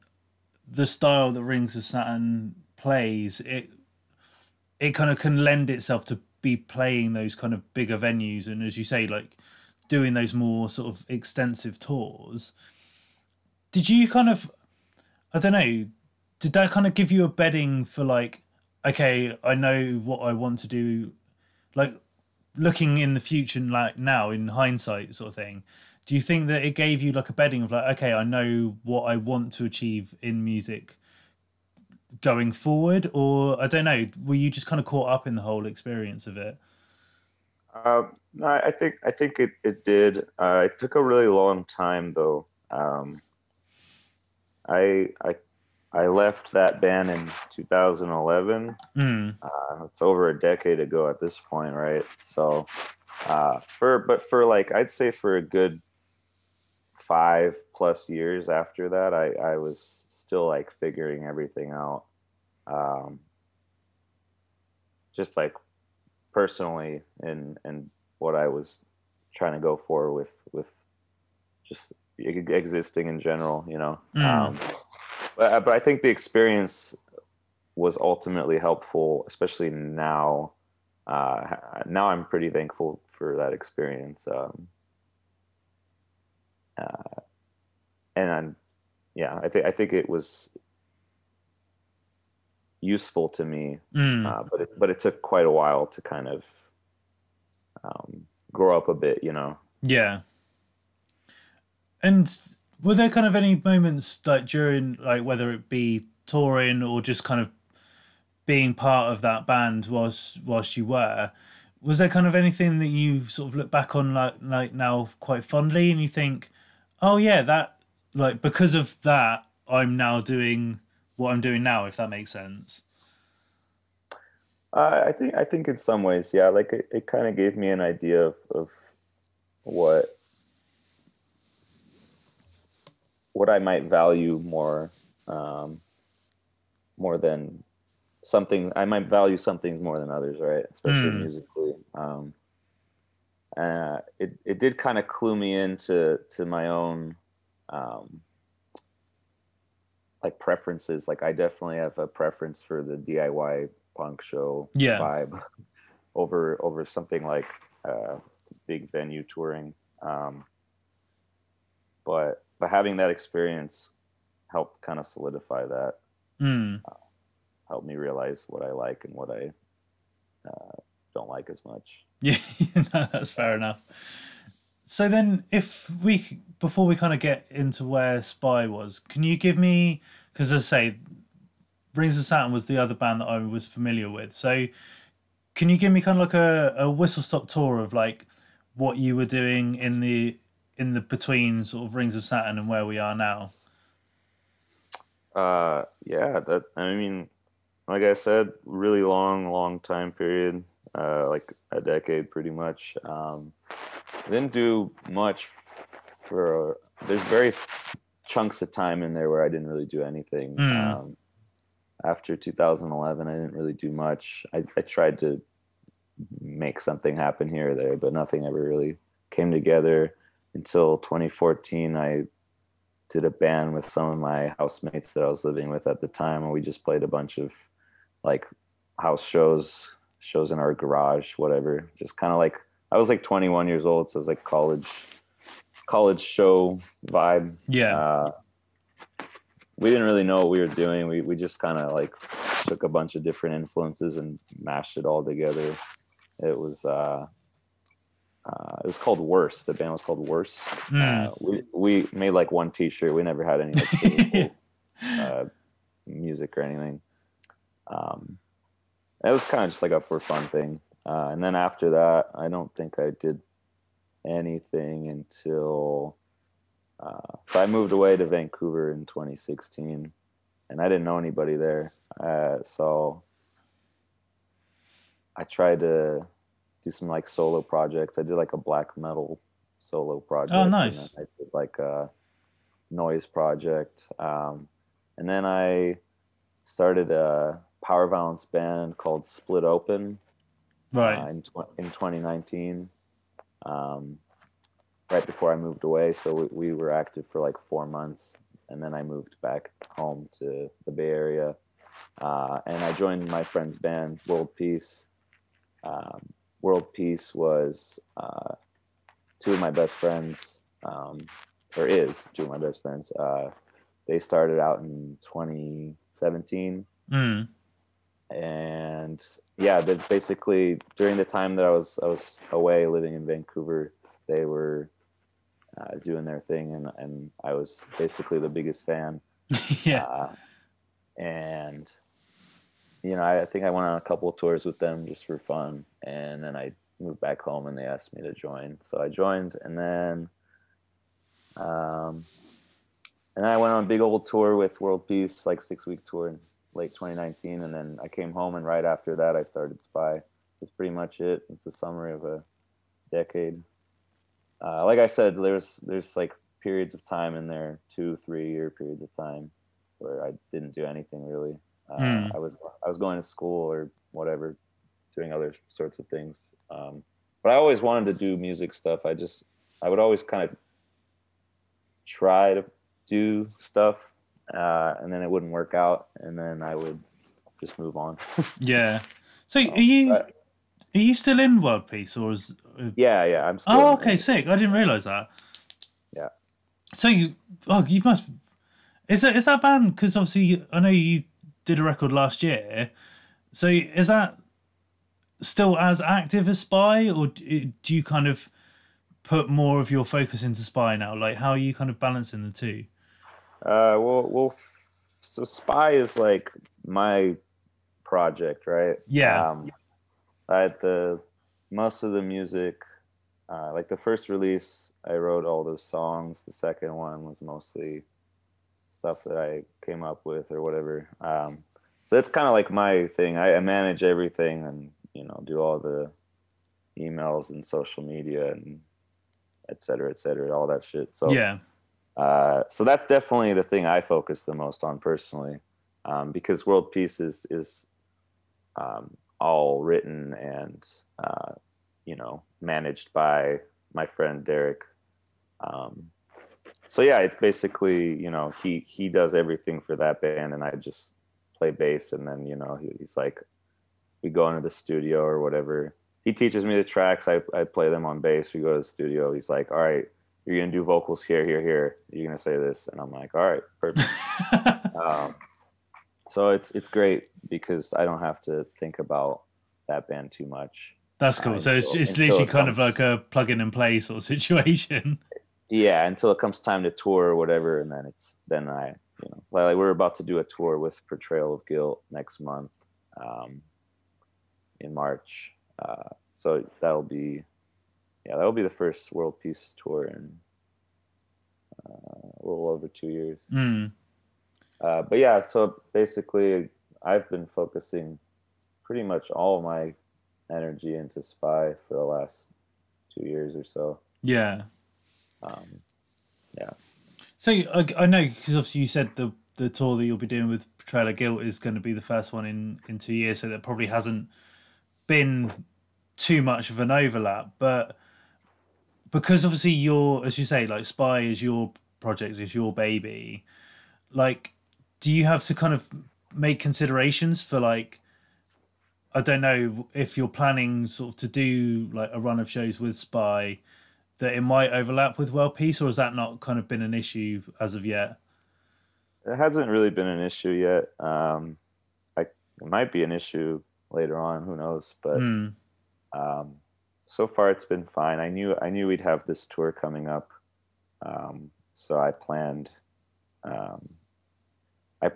the style that Rings of Saturn plays, it it kind of can lend itself to be playing those kind of bigger venues and as you say, like doing those more sort of extensive tours. Did you kind of I don't know, did that kind of give you a bedding for like, okay, I know what I want to do like looking in the future and like now in hindsight sort of thing do you think that it gave you like a bedding of like okay i know what i want to achieve in music going forward or i don't know were you just kind of caught up in the whole experience of it um, no, i think i think it, it did. Uh, it took a really long time though. Um, i i i left that band in 2011 mm, uh, it's over a decade ago at this point right? So uh, for but for like i'd say for a good five plus years after that i i was still like figuring everything out. Um just like personally and and what i was trying to go for with with just existing in general you know Mm. um but, but i think the experience was ultimately helpful especially now uh now i'm pretty thankful for that experience um uh, and I'm, yeah i think i think it was useful to me mm, uh, but it, but it took quite a while to kind of um, grow up a bit you know? Yeah. And were there kind of any moments like during like whether it be touring or just kind of being part of that band whilst whilst you were was there kind of anything that you sort of look back on like like now quite fondly and you think oh yeah that like because of that i'm now doing what i'm doing now if that makes sense Uh, I think I think in some ways, yeah. Like it, it kind of gave me an idea of, of what what I might value more, um, more than something. I might value some things more than others, right? Especially Mm. musically. Um, uh, it it did kind of clue me into to my own um, like preferences. Like I definitely have a preference for the DIY punk show Yeah. vibe over over something like uh, big venue touring. Um, but but having that experience helped kind of solidify that, mm. helped me realize what I like and what I uh, don't like as much. Yeah, no, that's fair enough. So then, if we before we kind of get into where Spy was, can you give me because as I say, Rings of Saturn was the other band that I was familiar with. So, can you give me kind of like a, a whistle stop tour of like what you were doing in the in the between sort of Rings of Saturn and where we are now? Uh, yeah, that I mean, like I said, really long, long time period, uh, like a decade, pretty much. Um, didn't do much for. There's various chunks of time in there where I didn't really do anything. Mm. Um, after 2011, I didn't really do much. I, I tried to make something happen here or there, but nothing ever really came together until 2014. I did a band with some of my housemates that I was living with at the time, and we just played a bunch of like house shows, shows in our garage, whatever. Just kind of like I was like 21 years old, so it was like college, college show vibe. Yeah, Uh, we didn't really know what we were doing. We we just kind of like took a bunch of different influences and mashed it all together. It was uh, uh, it was called Worse. The band was called Worse. Mm. Uh, we we made like one T-shirt. We never had any like, physical, uh, music or anything. Um, it was kind of just like a for fun thing. Uh, and then after that, I don't think I did anything until. Uh, so I moved away to Vancouver in 2016, and I didn't know anybody there. Uh, so I tried to do some like solo projects. I did like a black metal solo project. Oh, nice. I did like a noise project, um, and then I started a power violence band called Split Open Right. uh, in, tw- in 2019, um, right before I moved away. So we, we were active for like four months, and then I moved back home to the Bay Area, uh, and I joined my friend's band, World Peace. Um, World Peace was uh, two of my best friends, um, or is two of my best friends. Uh, they started out in 2017 Mm. and yeah, that basically during the time that I was I was away living in Vancouver, they were uh, doing their thing, and and I was basically the biggest fan. yeah. Uh, and you know, I, I think I went on a couple of tours with them just for fun, and then I moved back home, and they asked me to join, so I joined, and then. Um, and I went on a big old tour with World Peace, like six week tour in late 2019, and then I came home, and right after that, I started Spy. That's pretty much it. It's a summary of a decade. Uh, like I said, there's there's like periods of time in there, two, three year periods of time, where I didn't do anything really. Uh, Hmm. I was I was going to school or whatever, doing other sorts of things. Um, but I always wanted to do music stuff. I just I would always kind of try to do stuff, uh, and then it wouldn't work out, and then I would just move on. Yeah. So are you but- are you still in World Peace or is? uh, yeah, yeah. I'm still. Oh, in- okay, sick. I didn't realize that. Yeah. So you, oh, you must. Is that is that band? Because obviously, I know you did a record last year. So is that still as active as Spy, or do do you kind of put more of your focus into Spy now? Like, how are you kind of balancing the two? Uh, well, well. So Spy is like my project, right? Yeah. Um, I had the most of the music, uh, like the first release, I wrote all those songs. The second one was mostly stuff that I came up with or whatever. Um, so it's kind of like my thing. I, I manage everything and you know do all the emails and social media and et cetera, et cetera, all that shit. So yeah. uh, so that's definitely the thing I focus the most on personally, um, because World Peace is is um, all written and uh, you know managed by my friend Derek. Um, so yeah, it's basically you know he he does everything for that band, and I just play bass, and then you know he, he's like we go into the studio or whatever. He teaches me the tracks. I, I play them on bass. We go to the studio. He's like, all right, you're gonna do vocals here, here, here. You're gonna say this, and I'm like, all right, perfect. um, so it's it's great because I don't have to think about that band too much. That's cool. Uh, so it's, until- it's until literally it kind of like a plug in and play sort of situation. Yeah, until it comes time to tour or whatever, and then it's then I you know like we're about to do a tour with Portrayal of Guilt next month, um, in March. Uh, so that'll be yeah that'll be the first World Peace tour in uh, a little over two years. Mm. Uh, but yeah, so basically, I've been focusing pretty much all my energy into Spy for the last two years or so. Yeah. Um, yeah. So I, I know because obviously you said the the tour that you'll be doing with Portrayal Guilt is going to be the first one in in two years, so there probably hasn't been too much of an overlap. But because obviously you're, as you say, like Spy is your project, is your baby. Like, do you have to kind of make considerations for like? I don't know if you're planning sort of to do like a run of shows with Spy that it might overlap with World Peace, or has that not kind of been an issue as of yet? it hasn't really been an issue yet. Um, I, it might be an issue later on. Who knows? But Mm. um, so far it's been fine. I knew I knew we'd have this tour coming up, um, so I planned. I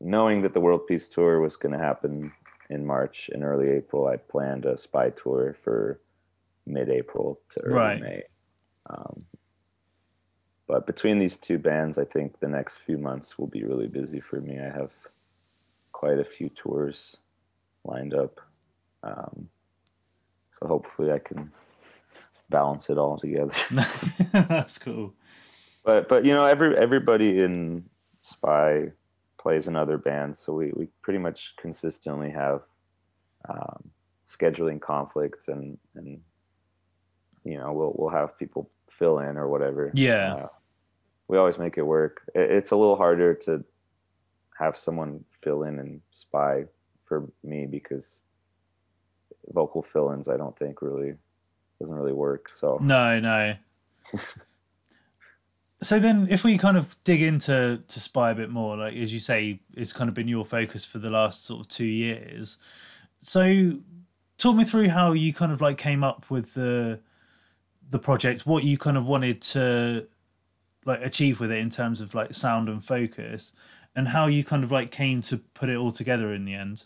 knowing that the World Peace Tour was going to happen in March and early April, I planned a spy tour for mid-April to early Right. May. Um, but between these two bands, I think the next few months will be really busy for me. I have quite a few tours lined up. Um, so hopefully I can balance it all together. That's cool. But but you know every everybody in Spy plays in other bands, so we, we pretty much consistently have um, scheduling conflicts and and you know we'll we'll have people fill in or whatever. Yeah. Uh, we always make it work. It, it's a little harder to have someone fill in and Spy for me because vocal fill-ins I don't think really doesn't really work. So No, no. so then, if we kind of dig into to Spy a bit more, like as you say, it's kind of been your focus for the last sort of two years. So, talk me through how you kind of like came up with the the project, what you kind of wanted to like achieve with it in terms of like sound and focus, and how you kind of like came to put it all together in the end.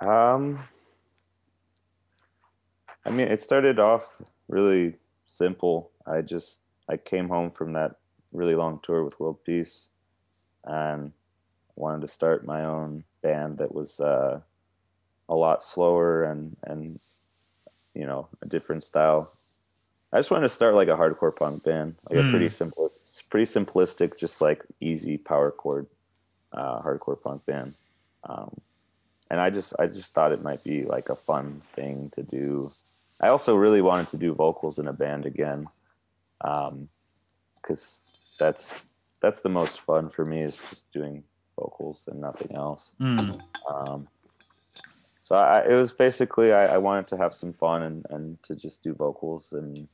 Um, I mean, it started off really simple. I just I came home from that really long tour with World Peace, and wanted to start my own band that was uh, a lot slower and and you know a different style. I just wanted to start like a hardcore punk band, like a pretty simple, pretty simplistic, just like easy power chord uh, hardcore punk band. Um, and I just I just thought it might be like a fun thing to do. I also really wanted to do vocals in a band again, because that's that's the most fun for me is just doing vocals and nothing else. Mm. Um, so I, it was basically I, I wanted to have some fun and, and to just do vocals and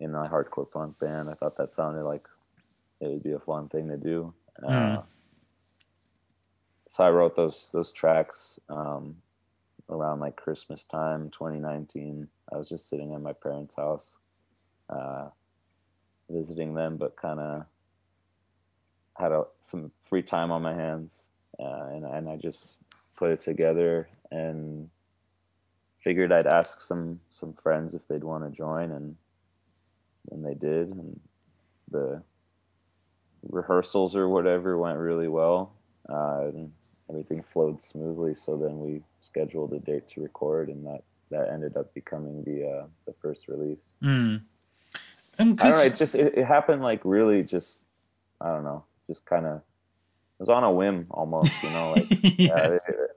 in a hardcore punk band. I thought that sounded like it would be a fun thing to do. Uh, Mm. so I wrote those those tracks um, around like Christmas time, 2019. I was just sitting at my parents' house, uh, visiting them, but kind of had a, some free time on my hands, uh, and and I just put it together and figured I'd ask some some friends if they'd want to join, and and they did, and the rehearsals or whatever went really well. Uh, and everything flowed smoothly. So then we scheduled a date to record, and that that ended up becoming the uh, the first release. Mm. And I don't know. It just it, it happened like really just I don't know, just kind of it was on a whim almost. You know, like yeah. uh, it-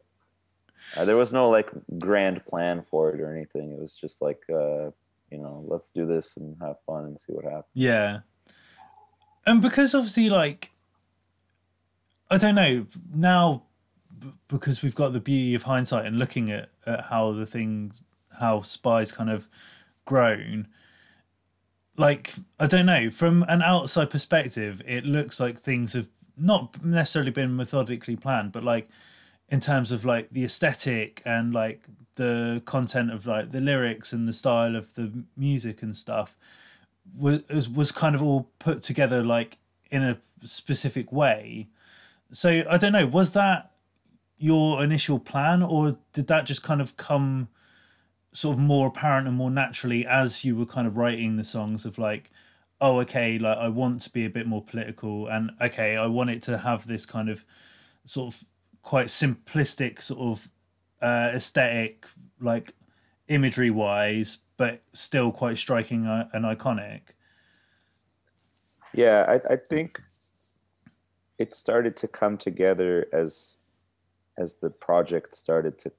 uh, there was no like grand plan for it or anything. It was just like uh, you know, let's do this and have fun and see what happens. Yeah. And because obviously, like, I don't know, now because we've got the beauty of hindsight and looking at, at how the things, how Spy's kind of grown, like, I don't know, from an outside perspective, it looks like things have not necessarily been methodically planned, but like, in terms of like the aesthetic and like the content of like the lyrics and the style of the music and stuff was was kind of all put together like in a specific way. So I don't know, was that your initial plan or did that just kind of come sort of more apparent and more naturally as you were kind of writing the songs of like oh okay like I want to be a bit more political and okay I want it to have this kind of sort of quite simplistic sort of uh, aesthetic like imagery wise but still quite striking and iconic? Yeah, I, I think it started to come together as as the project started to,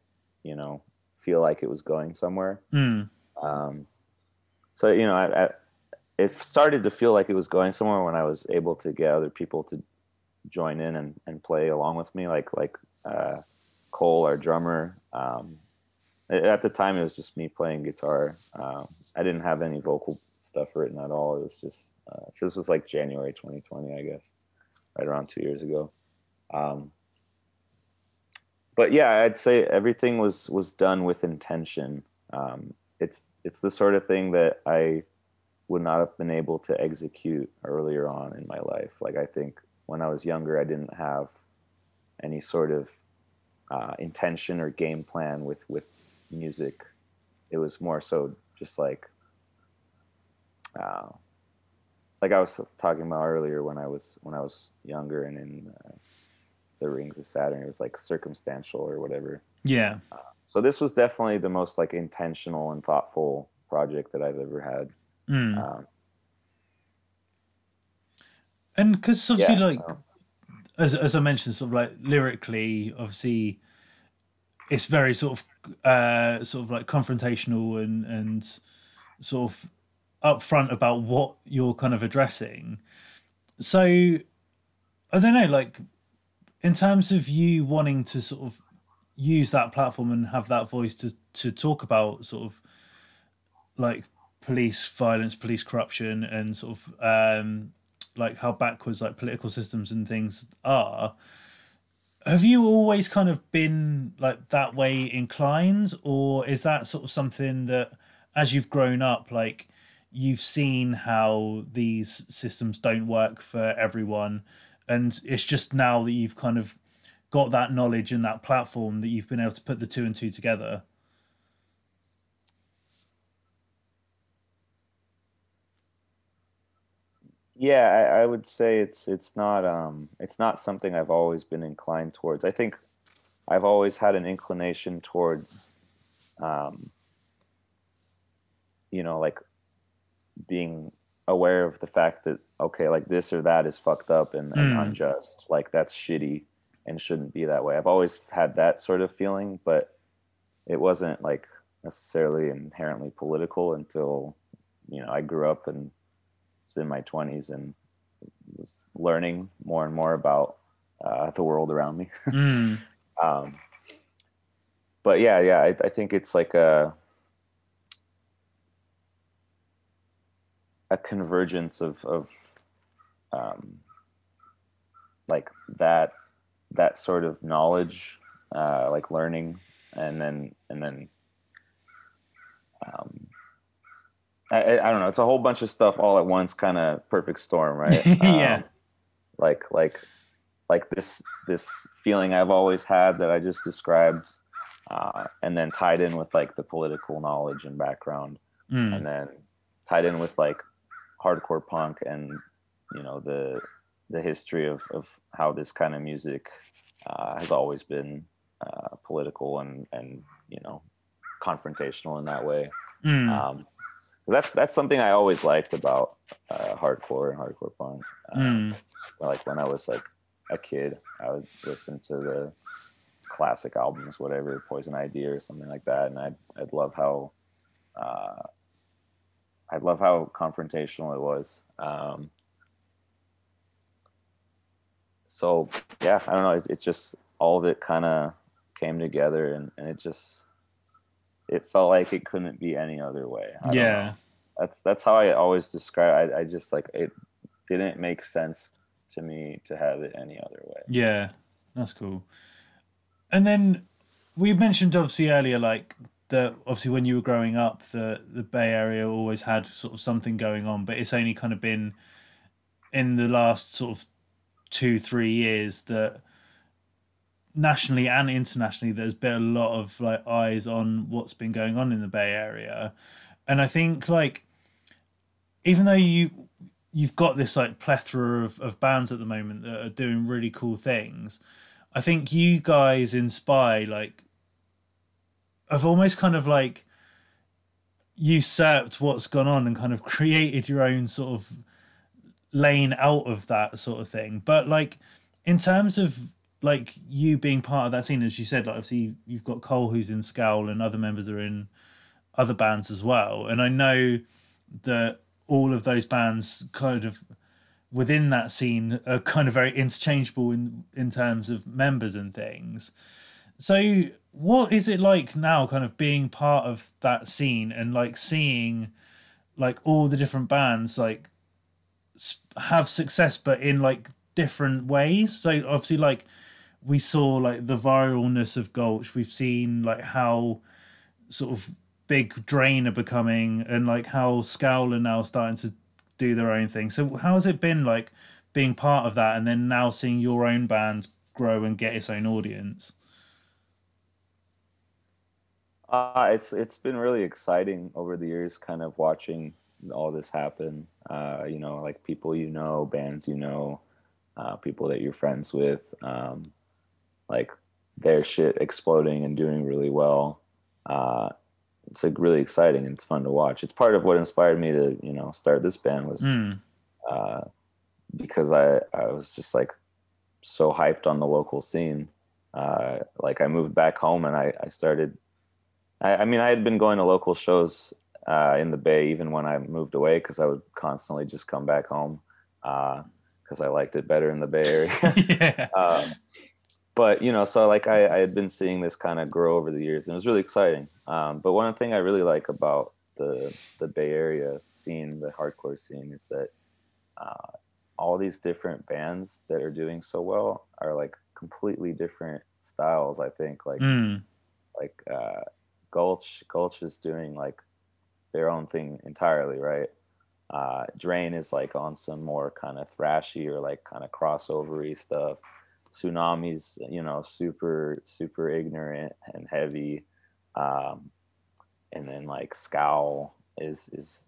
you know, feel like it was going somewhere. Mm. Um, so you know, I, I, it started to feel like it was going somewhere when I was able to get other people to join in and, and play along with me, like like uh, Cole, our drummer. Um, at the time, it was just me playing guitar. Um, I didn't have any vocal stuff written at all. It was just Uh, so this was like January 2020, I guess, right around two years ago. Um, but yeah, I'd say everything was was done with intention. Um, it's it's the sort of thing that I would not have been able to execute earlier on in my life. Like I think when I was younger, I didn't have any sort of uh, intention or game plan with with music. It was more so just like uh, like I was talking about earlier when I was when I was younger and in uh, the Rings of Saturn, it was like circumstantial or whatever. Yeah. Uh, so this was definitely the most like intentional and thoughtful project that I've ever had. Mm. Um, and because obviously, yeah, like um, as as I mentioned, sort of like lyrically, obviously, it's very sort of uh, sort of like confrontational and and sort of upfront about what you're kind of addressing. So I don't know, like in terms of you wanting to sort of use that platform and have that voice to to talk about sort of like police violence, police corruption, and sort of um, like how backwards like political systems and things are. Have you always kind of been like that way inclined, or is that sort of something that, as you've grown up, like you've seen how these systems don't work for everyone, and it's just now that you've kind of got that knowledge and that platform that you've been able to put the two and two together? Yeah, I, I, would say it's it's not um it's not something I've always been inclined towards. I think I've always had an inclination towards um you know like being aware of the fact that okay like this or that is fucked up and, and mm. unjust like that's shitty and shouldn't be that way i've always had that sort of feeling but it wasn't like necessarily inherently political until you know i grew up and was in my 20s and was learning more and more about uh, the world around me mm. um, but yeah yeah I, I think it's like a a convergence of of um, like that that sort of knowledge, uh, like learning, and then and then um, I, I don't know. It's a whole bunch of stuff all at once, kind of perfect storm, right? yeah. Um, like like like this this feeling I've always had that I just described, uh, and then tied in with like the political knowledge and background, mm. and then tied in with like hardcore punk and you know the the history of of how this kind of music uh, has always been uh, political and and you know confrontational in that way. Mm. Um, that's that's something I always liked about uh, hardcore and hardcore punk. Um, mm. Like when I was like a kid, I would listen to the classic albums, whatever Poison Idea or something like that, and I'd I'd love how uh, I love how confrontational it was. Um, so yeah, I don't know. It's, it's just all of it kind of came together, and, and it just it felt like it couldn't be any other way. yeah, that's that's how I always describe. I, I just like it didn't make sense to me to have it any other way. Yeah, that's cool. And then we mentioned obviously earlier, like that obviously when you were growing up, the the Bay Area always had sort of something going on, but it's only kind of been in the last sort of two three years that nationally and internationally there's been a lot of like eyes on what's been going on in the Bay Area, and I think like even though you you've got this like plethora of, of bands at the moment that are doing really cool things. I think you guys inspire like have almost kind of like usurped what's gone on and kind of created your own sort of lane out of that sort of thing. But like in terms of like you being part of that scene, as you said, like obviously you've got Cole who's in Scowl and other members are in other bands as well. And I know that all of those bands kind of within that scene are kind of very interchangeable in in terms of members and things. So what is it like now kind of being part of that scene and like seeing like all the different bands like have success, but in like different ways. So obviously, like we saw like the viralness of Gulch. We've seen like how sort of big Drain are becoming, and like how Scowl are now starting to do their own thing. So how has it been like being part of that, and then now seeing your own band grow and get its own audience? Uh, it's it's been really exciting over the years, kind of watching all this happen. Uh, you know, like people you know, bands you know, uh, people that you're friends with, um, like their shit exploding and doing really well. Uh, it's like really exciting and it's fun to watch. It's part of what inspired me to you know start this band was mm. because I I was just like so hyped on the local scene. Uh, like I moved back home and I, I started I, I mean, I had been going to local shows uh, in the Bay even when I moved away because I would constantly just come back home because uh, I liked it better in the Bay Area. yeah. um, but you know, so like I, I had been seeing this kind of grow over the years, and it was really exciting. Um, but one thing I really like about the the Bay Area scene, the hardcore scene, is that uh, all these different bands that are doing so well are like completely different styles. I think like mm. like uh, Gulch Gulch is doing like their own thing entirely, right? Uh, Drain is like on some more kind of thrashy or like kind of crossovery stuff. Sunami's, you know, super super ignorant and heavy, um, and then like Scowl is is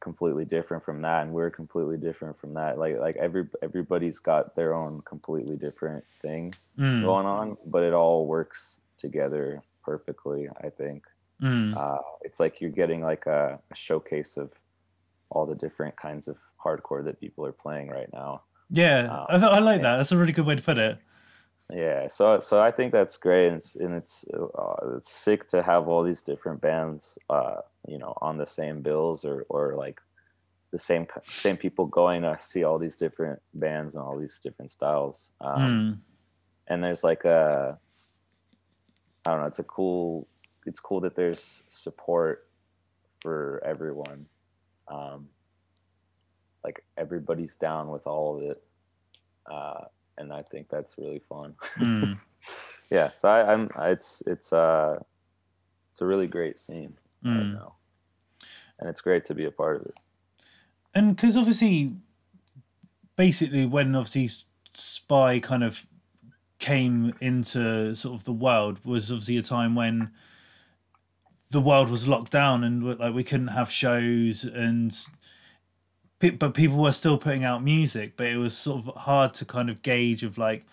completely different from that, and we're completely different from that. Like like every everybody's got their own completely different thing mm. going on, but it all works together perfectly. I think mm. uh, it's like you're getting like a, a, showcase of all the different kinds of hardcore that people are playing right now. Yeah, um, I, I, like that. That's a really good way to put it. Yeah, so so I think that's great, and it's and it's uh, it's sick to have all these different bands, uh, you know, on the same bills or or like the same same people going to see all these different bands and all these different styles. Um, mm. And there's like a I don't know. It's a cool. It's cool that there's support for everyone. Um, like everybody's down with all of it, uh, and I think that's really fun. Mm. yeah, so I, am It's it's uh, it's a really great scene mm. right now, and it's great to be a part of it. And because obviously, basically, when obviously Spy kind of came into sort of the world was obviously a time when the world was locked down and like we couldn't have shows and but people were still putting out music but it was sort of hard to kind of gauge of like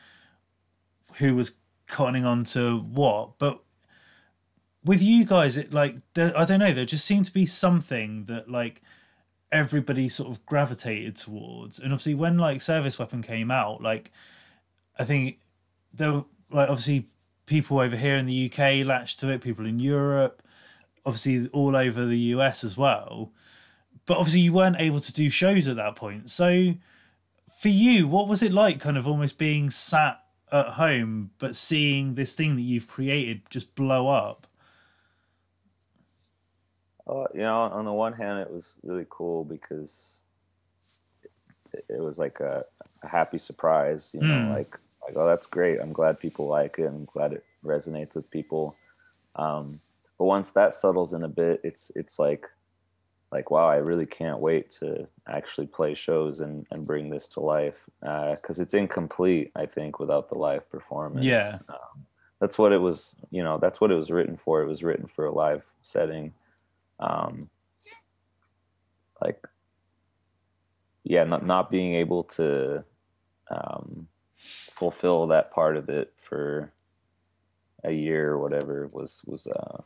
who was cottoning on to what. But with you guys it like i don't know there just seemed to be something that like everybody sort of gravitated towards. And obviously when like service weapon came out like i think there were like obviously people over here in the UK latched to it, people in Europe, obviously all over the US as well. But obviously you weren't able to do shows at that point. So for you, what was it like kind of almost being sat at home but seeing this thing that you've created just blow up? Uh, you know, on the one hand, it was really cool because it, it was like a, a, happy surprise. You know, mm. like like, oh, that's great. I'm glad people like it. I'm glad it resonates with people. Um, but once that settles in a bit, it's it's like like wow, I really can't wait to actually play shows and and bring this to life because uh, it's incomplete. I think without the live performance. Yeah. Um, that's what it was. You know, that's what it was written for. It was written for a live setting. Um, like yeah, not not being able to um, fulfill that part of it for a year or whatever was was uh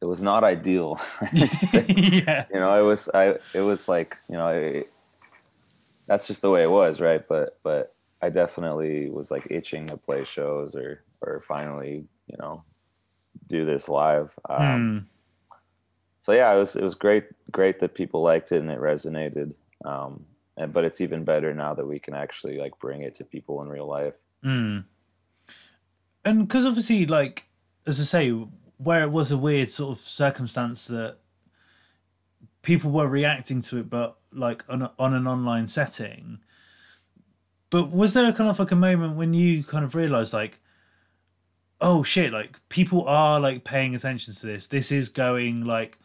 it was not ideal. Yeah. You know it was i it was like you know I, that's just the way it was right? But but i definitely was like itching to play shows or or finally you know do this live. Um mm. so yeah it was it was great great that people liked it and it resonated. Um and but it's even better now that we can actually like bring it to people in real life mm. and because obviously like as i say where it was a weird sort of circumstance that people were reacting to it, but like on a, on an online setting. But was there a kind of like a moment when you kind of realized like, oh shit, like people are like paying attention to this. This is going like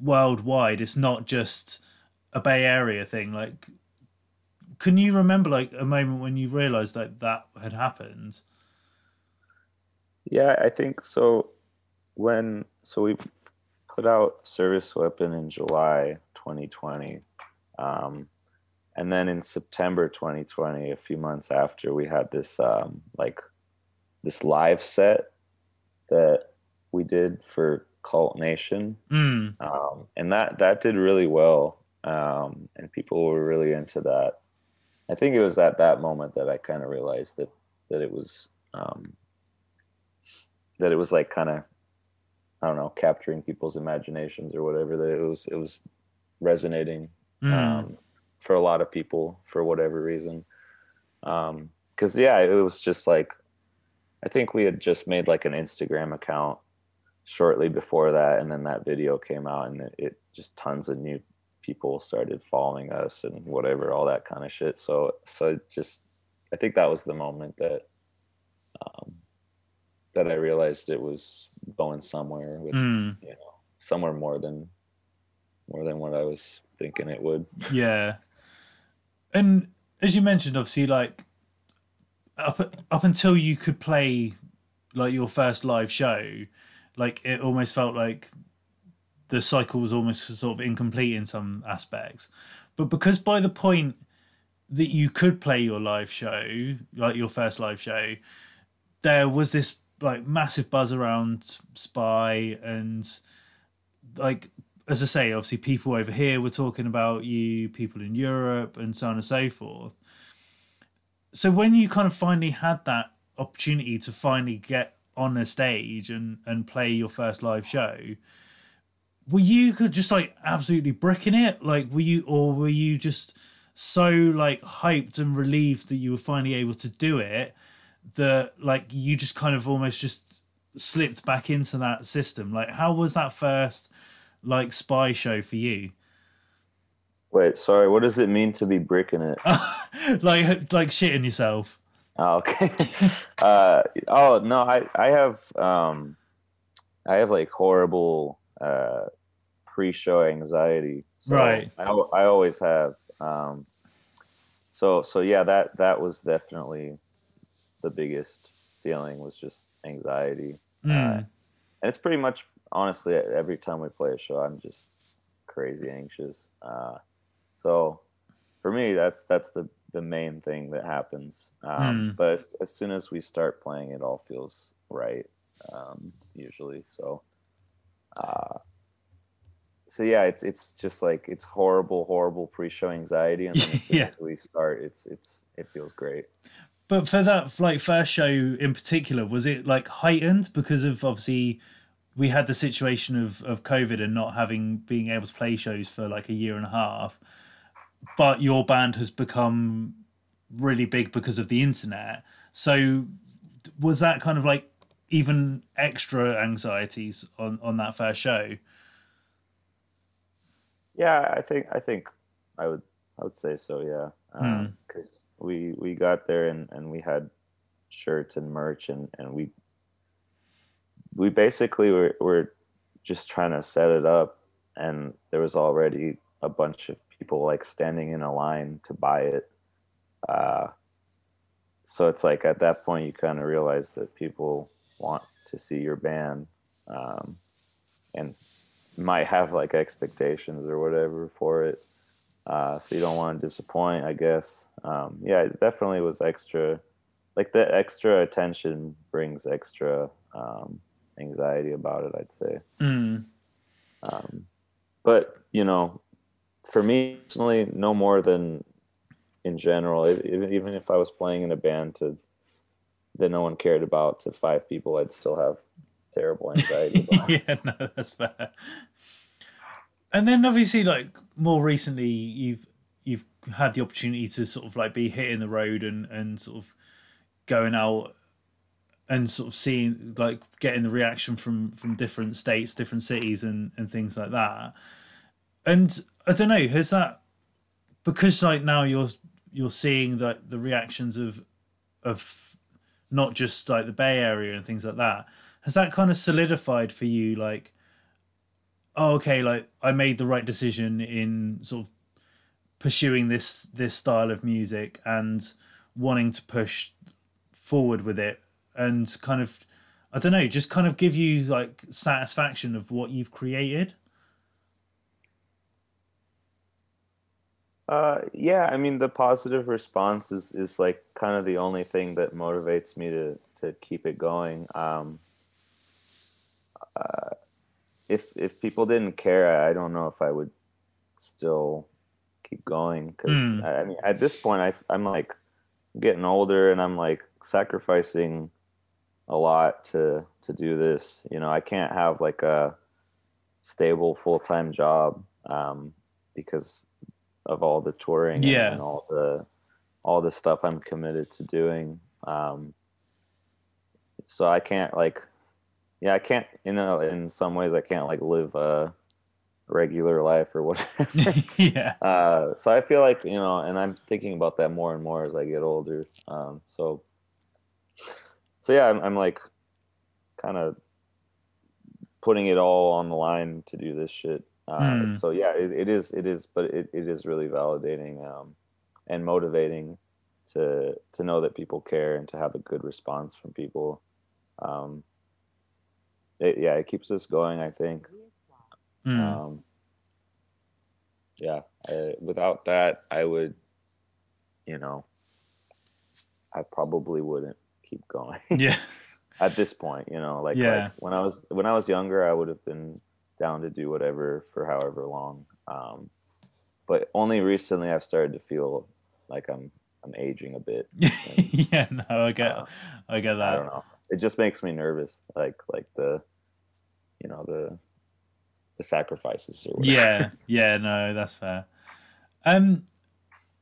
worldwide. It's not just a Bay Area thing. Like, can you remember like a moment when you realized that that had happened? Yeah, I think so. When so we put out Service Weapon in July 2020, um, and then in September 2020, a few months after, we had this um, like this live set that we did for Cult Nation, Mm. um, and that that did really well, um, and people were really into that. I think it was at that moment that I kind of realized that that it was um, that it was like kind of I don't know capturing people's imaginations or whatever. That it was it was resonating Mm. um, for a lot of people for whatever reason. Because yeah, it was just like I think we had just made like an Instagram account shortly before that, and then that video came out, and it, it just tons of new people started following us and whatever, all that kind of shit. So so just I think that was the moment that um, that I realized it was going somewhere with Mm. you know somewhere more than more than what I was thinking it would. Yeah. And as you mentioned, obviously, like up up until you could play like your first live show, like it almost felt like the cycle was almost sort of incomplete in some aspects. But because by the point that you could play your live show, like your first live show, there was this like massive buzz around Spy and like as I say, obviously people over here were talking about you, people in Europe, and so on and so forth. So when you kind of finally had that opportunity to finally get on a stage and and play your first live show, were you could just like absolutely bricking it? Like were you, or were you just so like hyped and relieved that you were finally able to do it that like you just kind of almost just slipped back into that system? Like how was that first? like spy show for you? Wait, sorry, what does it mean to be bricking it? like like shitting yourself. Oh, okay. uh, oh no, I I have um, I have like horrible uh, pre-show anxiety. So Right. I I always have. Um, so so yeah, that that was definitely the biggest feeling was just anxiety. Mm. Uh, and it's pretty much honestly every time we play a show i'm just crazy anxious uh, so for me that's that's the the main thing that happens um, Mm. but as, as soon as we start playing it all feels right um, usually so uh, so yeah it's it's just like it's horrible horrible pre-show anxiety and then as soon Yeah. as we start it's it's it feels great But for that like first show in particular, was it like heightened because of obviously we had the situation of of COVID and not having being able to play shows for like a year and a half, but your band has become really big because of the internet. So was that kind of like even extra anxieties on on that first show? Yeah, I think I think I would I would say so. Yeah, Hmm. because we we got there and and we had shirts and merch and and we we basically were were just trying to set it up and there was already a bunch of people like standing in a line to buy it. Uh, so it's like at that point you kind of realize that people want to see your band um, and might have like expectations or whatever for it. Uh, so you don't want to disappoint, I guess. Um, yeah, it definitely was extra. Like the extra attention brings extra um, anxiety about it. I'd say. Mm. Um, but you know, for me personally, no more than in general. even if I was playing in a band to that no one cared about to five people, I'd still have terrible anxiety. yeah, no, that's fair. And then obviously, like more recently, you've you've had the opportunity to sort of like be hitting the road and and sort of going out and sort of seeing like getting the reaction from from different states, different cities, and and things like that. And I don't know, has that because like now you're you're seeing that the reactions of of not just like the Bay Area and things like that, has that kind of solidified for you like oh okay, like I made the right decision in sort of pursuing this this style of music and wanting to push forward with it and kind of I don't know, just kind of give you like satisfaction of what you've created? Uh, yeah, I mean the positive response is, is like kind of the only thing that motivates me to to keep it going. Um, uh, if if people didn't care, I don't know if I would still keep going because mm. I, I, mean at this point I I'm like getting older and I'm like sacrificing a lot to to do this. You know, I can't have like a stable full time job um, because of all the touring yeah. and, and, all the all the stuff I'm committed to doing. Um, so I can't like, yeah, I can't. You know, in some ways, I can't like live a regular life or whatever. yeah. Uh, so I feel like you know, and I'm thinking about that more and more as I get older. Um, so so yeah, I'm, I'm like kind of putting it all on the line to do this shit. Uh, mm. So yeah, it, it is, it is, but it, it is really validating um, and motivating to to know that people care and to have a good response from people. Um, it, yeah, it keeps us going. I think. Mm. Um, yeah, I, without that, I would, you know, I probably wouldn't keep going. Yeah. At this point, you know, like, yeah. like when I was when I was younger, I would have been down to do whatever for however long. Um, but only recently I've started to feel like I'm I'm aging a bit. And, yeah, no, I get uh, I get that. I don't know. It just makes me nervous, like like the you know the the sacrifices or whatever. Yeah, yeah, no, that's fair. Um,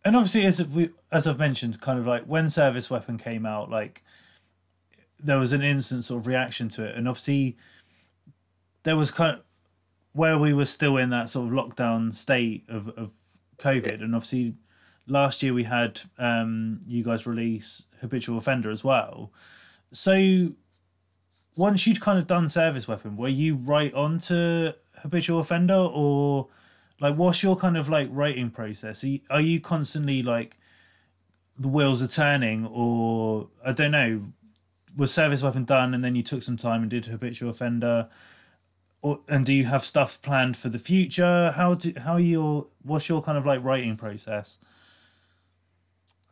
and obviously, as we as I've mentioned, kind of like when Service Weapon came out, like there was an instant sort of reaction to it, and obviously there was kind of where we were still in that sort of lockdown state of, of COVID, and obviously last year we had um, you guys release Habitual Offender as well. So once you'd kind of done Service Weapon, were you right on to Habitual Offender, or like, what's your kind of like writing process? Are you, are you constantly like the wheels are turning, or I don't know, was Service Weapon done and then you took some time and did Habitual Offender? Or, and do you have stuff planned for the future? How do how your what's your kind of like writing process?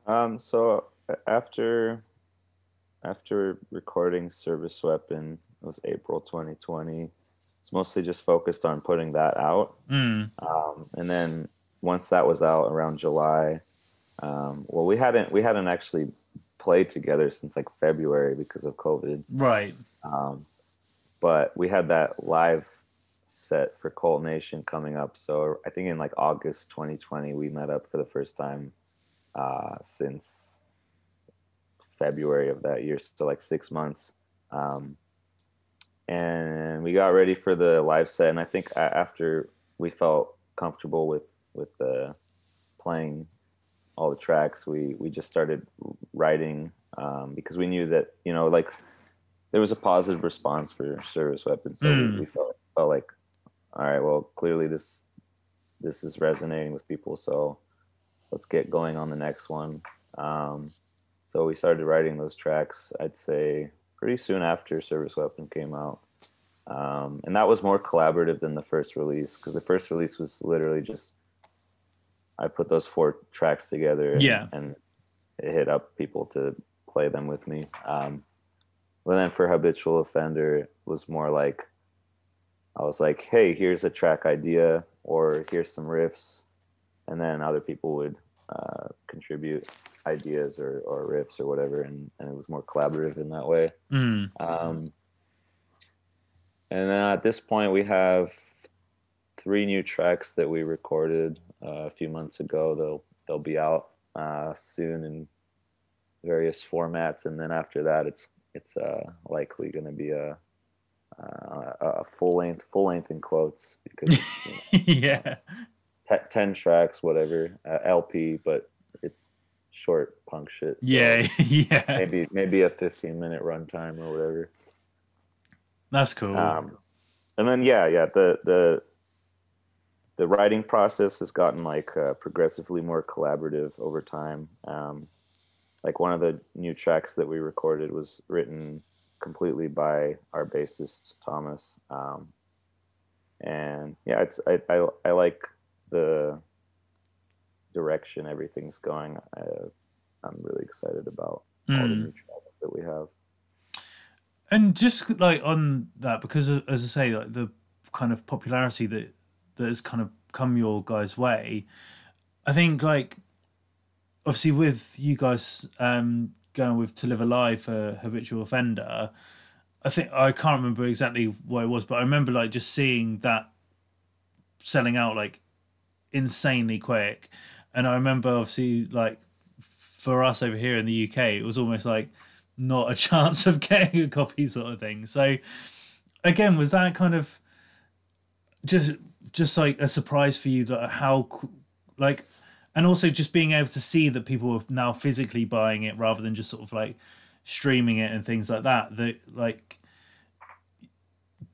Um, so after after recording Service Weapon, it was April 2020 it's mostly just focused on putting that out. Mm. Um, and then once that was out around July, um, well, we hadn't we hadn't actually played together since like February because of COVID. Right. Um, but we had that live set for Cvlt Nation coming up. So I think in like August 2020, we met up for the first time uh, since February of that year. So like six months. Um, and we got ready for the live set. And I think after we felt comfortable with with the playing all the tracks, we we just started writing um, because we knew that you know like there was a positive response for Service Weapons, so mm. we, felt felt like all right, well clearly this this is resonating with people, so let's get going on the next one. Um, so we started writing those tracks. I'd say pretty soon after Service Weapon came out. Um, and that was more collaborative than the first release because the first release was literally just I put those four tracks together and, yeah. and it hit up people to play them with me. Um, but then for Habitual Offender, it was more like I was like, hey, here's a track idea or here's some riffs. And then other people would uh, contribute ideas or, or riffs or whatever, and, and it was more collaborative in that way. Mm. Um, and then at this point, we have three new tracks that we recorded uh, a few months ago. They'll they'll be out uh, soon in various formats, and then after that, it's it's uh, likely going to be a uh, a full length, full length in quotes because you know, yeah. te- ten tracks, whatever, uh, LP, but it's short punk shit. so Yeah, yeah. maybe maybe a fifteen minute runtime or whatever. That's cool. Um, and then yeah, yeah, the the the writing process has gotten like uh, progressively more collaborative over time. Um, like one of the new tracks that we recorded was written completely by our bassist Thomas. Um, and yeah, it's I, I I like the direction everything's going. I, I'm really excited about all the Mm. new tracks that we have. And just like on that, because uh, as I say, like the kind of popularity that that has kind of come your guys' way, I think like obviously with you guys um, going with To Live a Lie for habitual offender, I think I can't remember exactly what it was, but I remember like just seeing that selling out like insanely quick, and I remember obviously like for us over here in the UK, it was almost like not a chance of getting a copy sort of thing. So again, was that kind of just just like a surprise for you that how like and also just being able to see that people are now physically buying it rather than just sort of like streaming it and things like that that like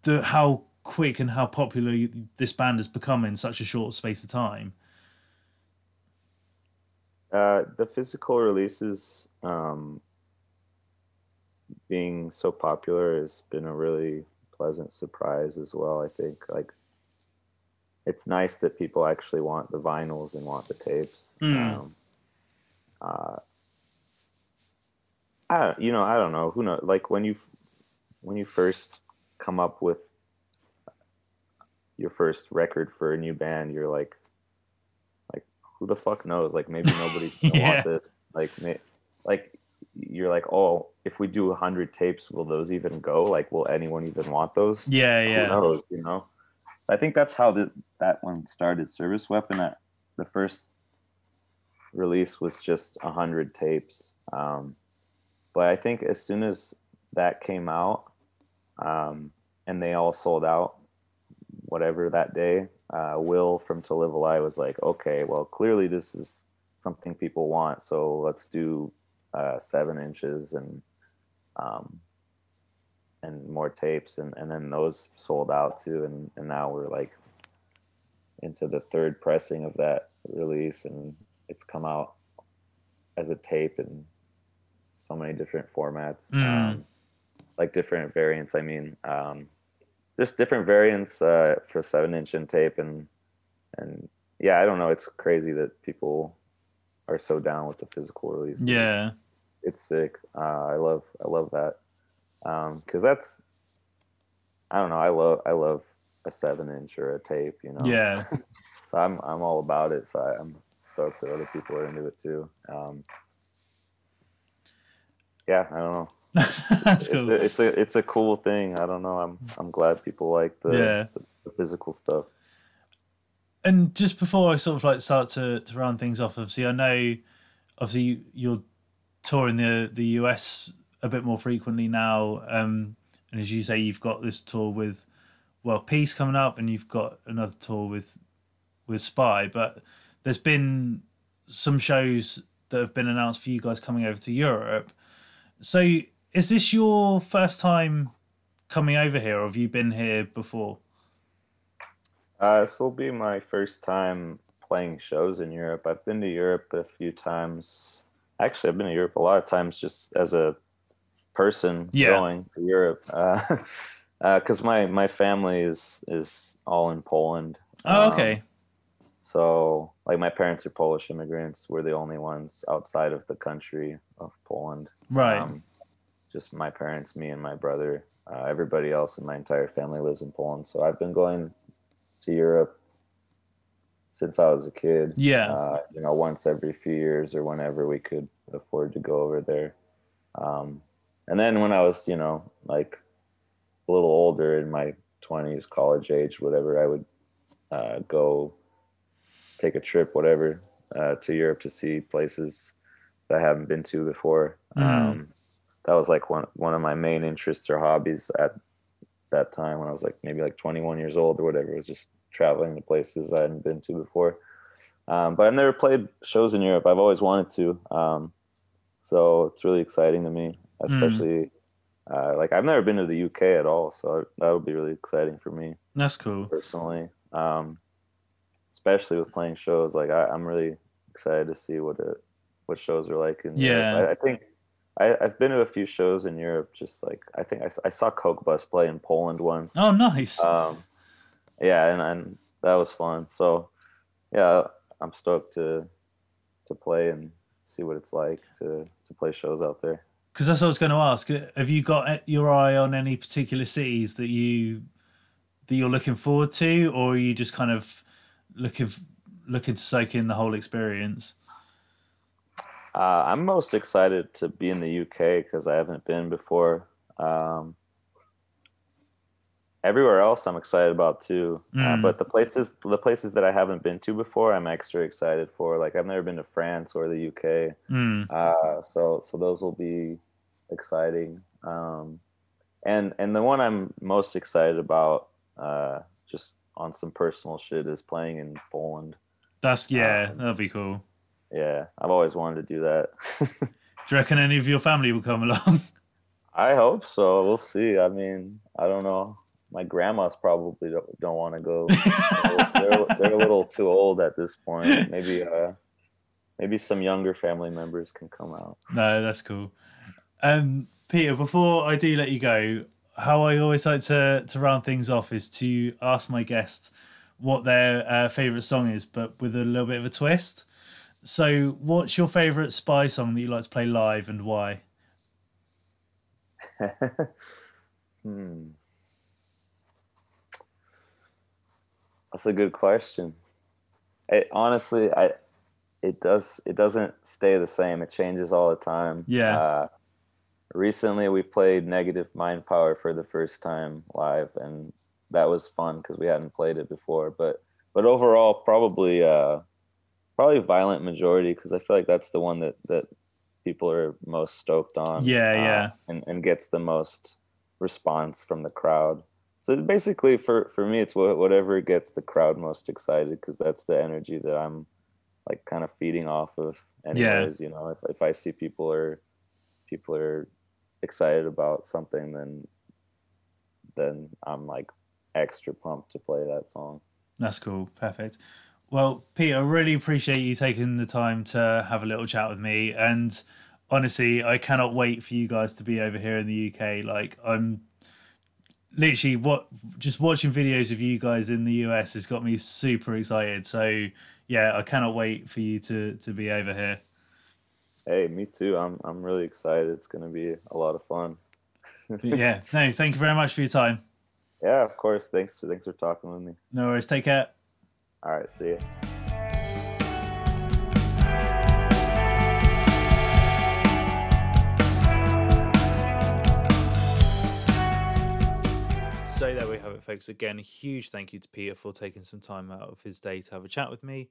the how quick and how popular this band has become in such a short space of time Uh, the physical releases um, being so popular has been a really pleasant surprise as well. I think like it's nice that people actually want the vinyls and want the tapes. Mm. Um, uh, I you know I don't know who know like when you when you first come up with your first record for a new band, you're like like who the fuck knows? Like maybe nobody's gonna Yeah. want this. Like may, like you're like oh if we do a hundred tapes, will those even go? Like will anyone even want those? yeah Who yeah knows? You know. I think that's how the, that one started. Service Weapon. At the first release was just a hundred tapes, um, but I think as soon as that came out, um, and they all sold out, whatever that day, uh, Will from To Live a Lie was like, okay, well clearly this is something people want, so let's do uh, seven inches and um, and more tapes and, and then those sold out too and, and now we're like into the third pressing of that release and it's come out as a tape in so many different formats Mm. um, like different variants. I mean um, just different variants uh, for seven inch and tape and and yeah i don't know. It's crazy that people are so down with the physical release. Yeah. it's, it's sick. Uh, i love i love that because that's I don't know. I love I love a seven inch or a tape. You know. yeah So I'm I'm all about it. So I, I'm stoked that other people are into it too. Um, yeah, I don't know. It's cool a, it's a it's a cool thing. I don't know. I'm I'm glad people like the Yeah. the, the physical stuff. And just before I sort of like start to, to round things off, obviously I know, obviously you- you're touring the the US a bit more frequently now, um, and as you say, you've got this tour with, World Peace coming up, and you've got another tour with with Spy. But there's been some shows that have been announced for you guys coming over to Europe. So is this your first time coming over here, or have you been here before? Uh, this will be my first time playing shows in Europe. I've been to Europe a few times. Actually, I've been to Europe a lot of times just as a person Yeah. going to Europe. Because my my family is is all in Poland. Oh, Um, okay. So, like, my parents are Polish immigrants. We're the only ones outside of the country of Poland. right. Um, just my parents, me, and my brother. Uh, everybody else in my entire family lives in Poland. So I've been going to Europe since I was a kid. yeah. Uh, you know, once every few years or whenever we could afford to go over there. Um, and then when I was, you know, like a little older in my 20s, college age, whatever, I would uh, go take a trip, whatever, uh, to Europe to see places that I haven't been to before. Mhm. Um, that was like one one of my main interests or hobbies at that time when I was like maybe like 21 years old or whatever. It was just traveling to places I hadn't been to before. Um, but I've never played shows in Europe. I've always wanted to. Um, so it's really exciting to me, Hmm. especially uh, like I've never been to the UK at all. So that would be really exciting for me That's cool. personally. Um, especially with playing shows, like I, I'm really excited to see what it, what shows are like in Yeah. I, I think I, I've been to a few shows in Europe. Just like I think I saw Coke Bust play in Poland once. Oh, nice. Um, yeah, and, and that was fun. So yeah, I'm stoked to to play and see what it's like to to play shows out there. Because that's what I was going to ask. Have you got your eye on any particular cities that you that you're looking forward to, or are you just kind of looking looking to soak in the whole experience? Uh, I'm most excited to be in the UK because I haven't been before. Um, everywhere else, I'm excited about too. Uh, Mm. but the places, the places that I haven't been to before, I'm extra excited for. Like I've never been to France or the UK, Mm. uh, so so those will be exciting. Um, and and the one I'm most excited about, uh, just on some personal shit, is playing in Poland. That's yeah, Um, that'd be cool. Yeah, I've always wanted to do that. Do you reckon any of your family will come along? I hope so. We'll see. I mean, I don't know. My grandmas probably don't, don't want to go. they're, they're a little too old at this point. Maybe uh, maybe some younger family members can come out. no, that's cool. Um, Peter, before I do let you go, how I always like to to round things off is to ask my guest what their uh, favorite song is, but with a little bit of a twist. So, what's your favorite Spy song that you like to play live, and why? hmm. That's a good question. It, honestly, I it does it doesn't stay the same. It changes all the time. Yeah. Uh, recently, we played Negative Mind Power for the first time live, and that was fun because we hadn't played it before. But but overall, probably uh, probably Violent Majority because I feel like that's the one that that people are most stoked on. Yeah, uh, yeah. and and gets the most response from the crowd. So basically, for for me, it's whatever gets the crowd most excited because that's the energy that I'm like kind of feeding off of. Yeah. You know, if if I see people are people are excited about something, then then I'm like extra pumped to play that song. That's cool. Perfect. Well, Peter, I really appreciate you taking the time to have a little chat with me. And honestly, I cannot wait for you guys to be over here in the UK. Like, I'm literally what just watching videos of you guys in the US has got me super excited. So, yeah, I cannot wait for you to to be over here. Hey, me too. I'm I'm really excited. It's gonna be a lot of fun. Yeah, no, thank you very much for your time. Yeah, of course. Thanks. Thanks for talking with me. No worries. Take care. All right. See you. Folks. Again, huge thank you to Peter for taking some time out of his day to have a chat with me.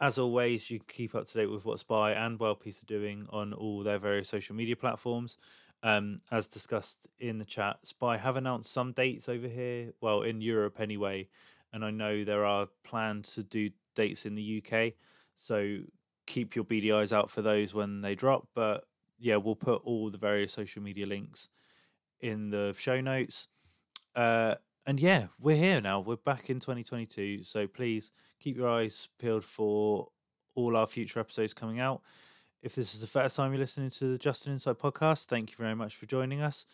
As always, you can keep up to date with what Spy and World Peace are doing on all their various social media platforms. Um, as discussed in the chat, Spy have announced some dates over here, well, in Europe anyway, and I know there are plans to do dates in the UK. So keep your eyes out for those when they drop. But yeah, we'll put all the various social media links in the show notes. Uh, and yeah, we're here now. We're back in 2022. So please keep your eyes peeled for all our future episodes coming out. If this is the first time you're listening to the Justin Insight podcast, thank you very much for joining us.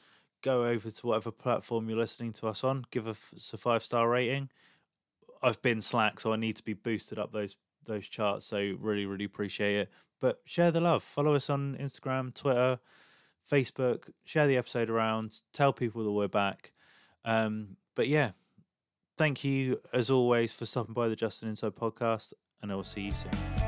Go over to whatever platform you're listening to us on, give us a five star rating. I've been slack, so I need to be boosted up those those charts. So really, really appreciate it. But share the love. Follow us on Instagram, Twitter, Facebook. Share the episode around. Tell people that we're back. Um, but yeah, thank you as always for stopping by the Justin Inside podcast, and I will see you soon.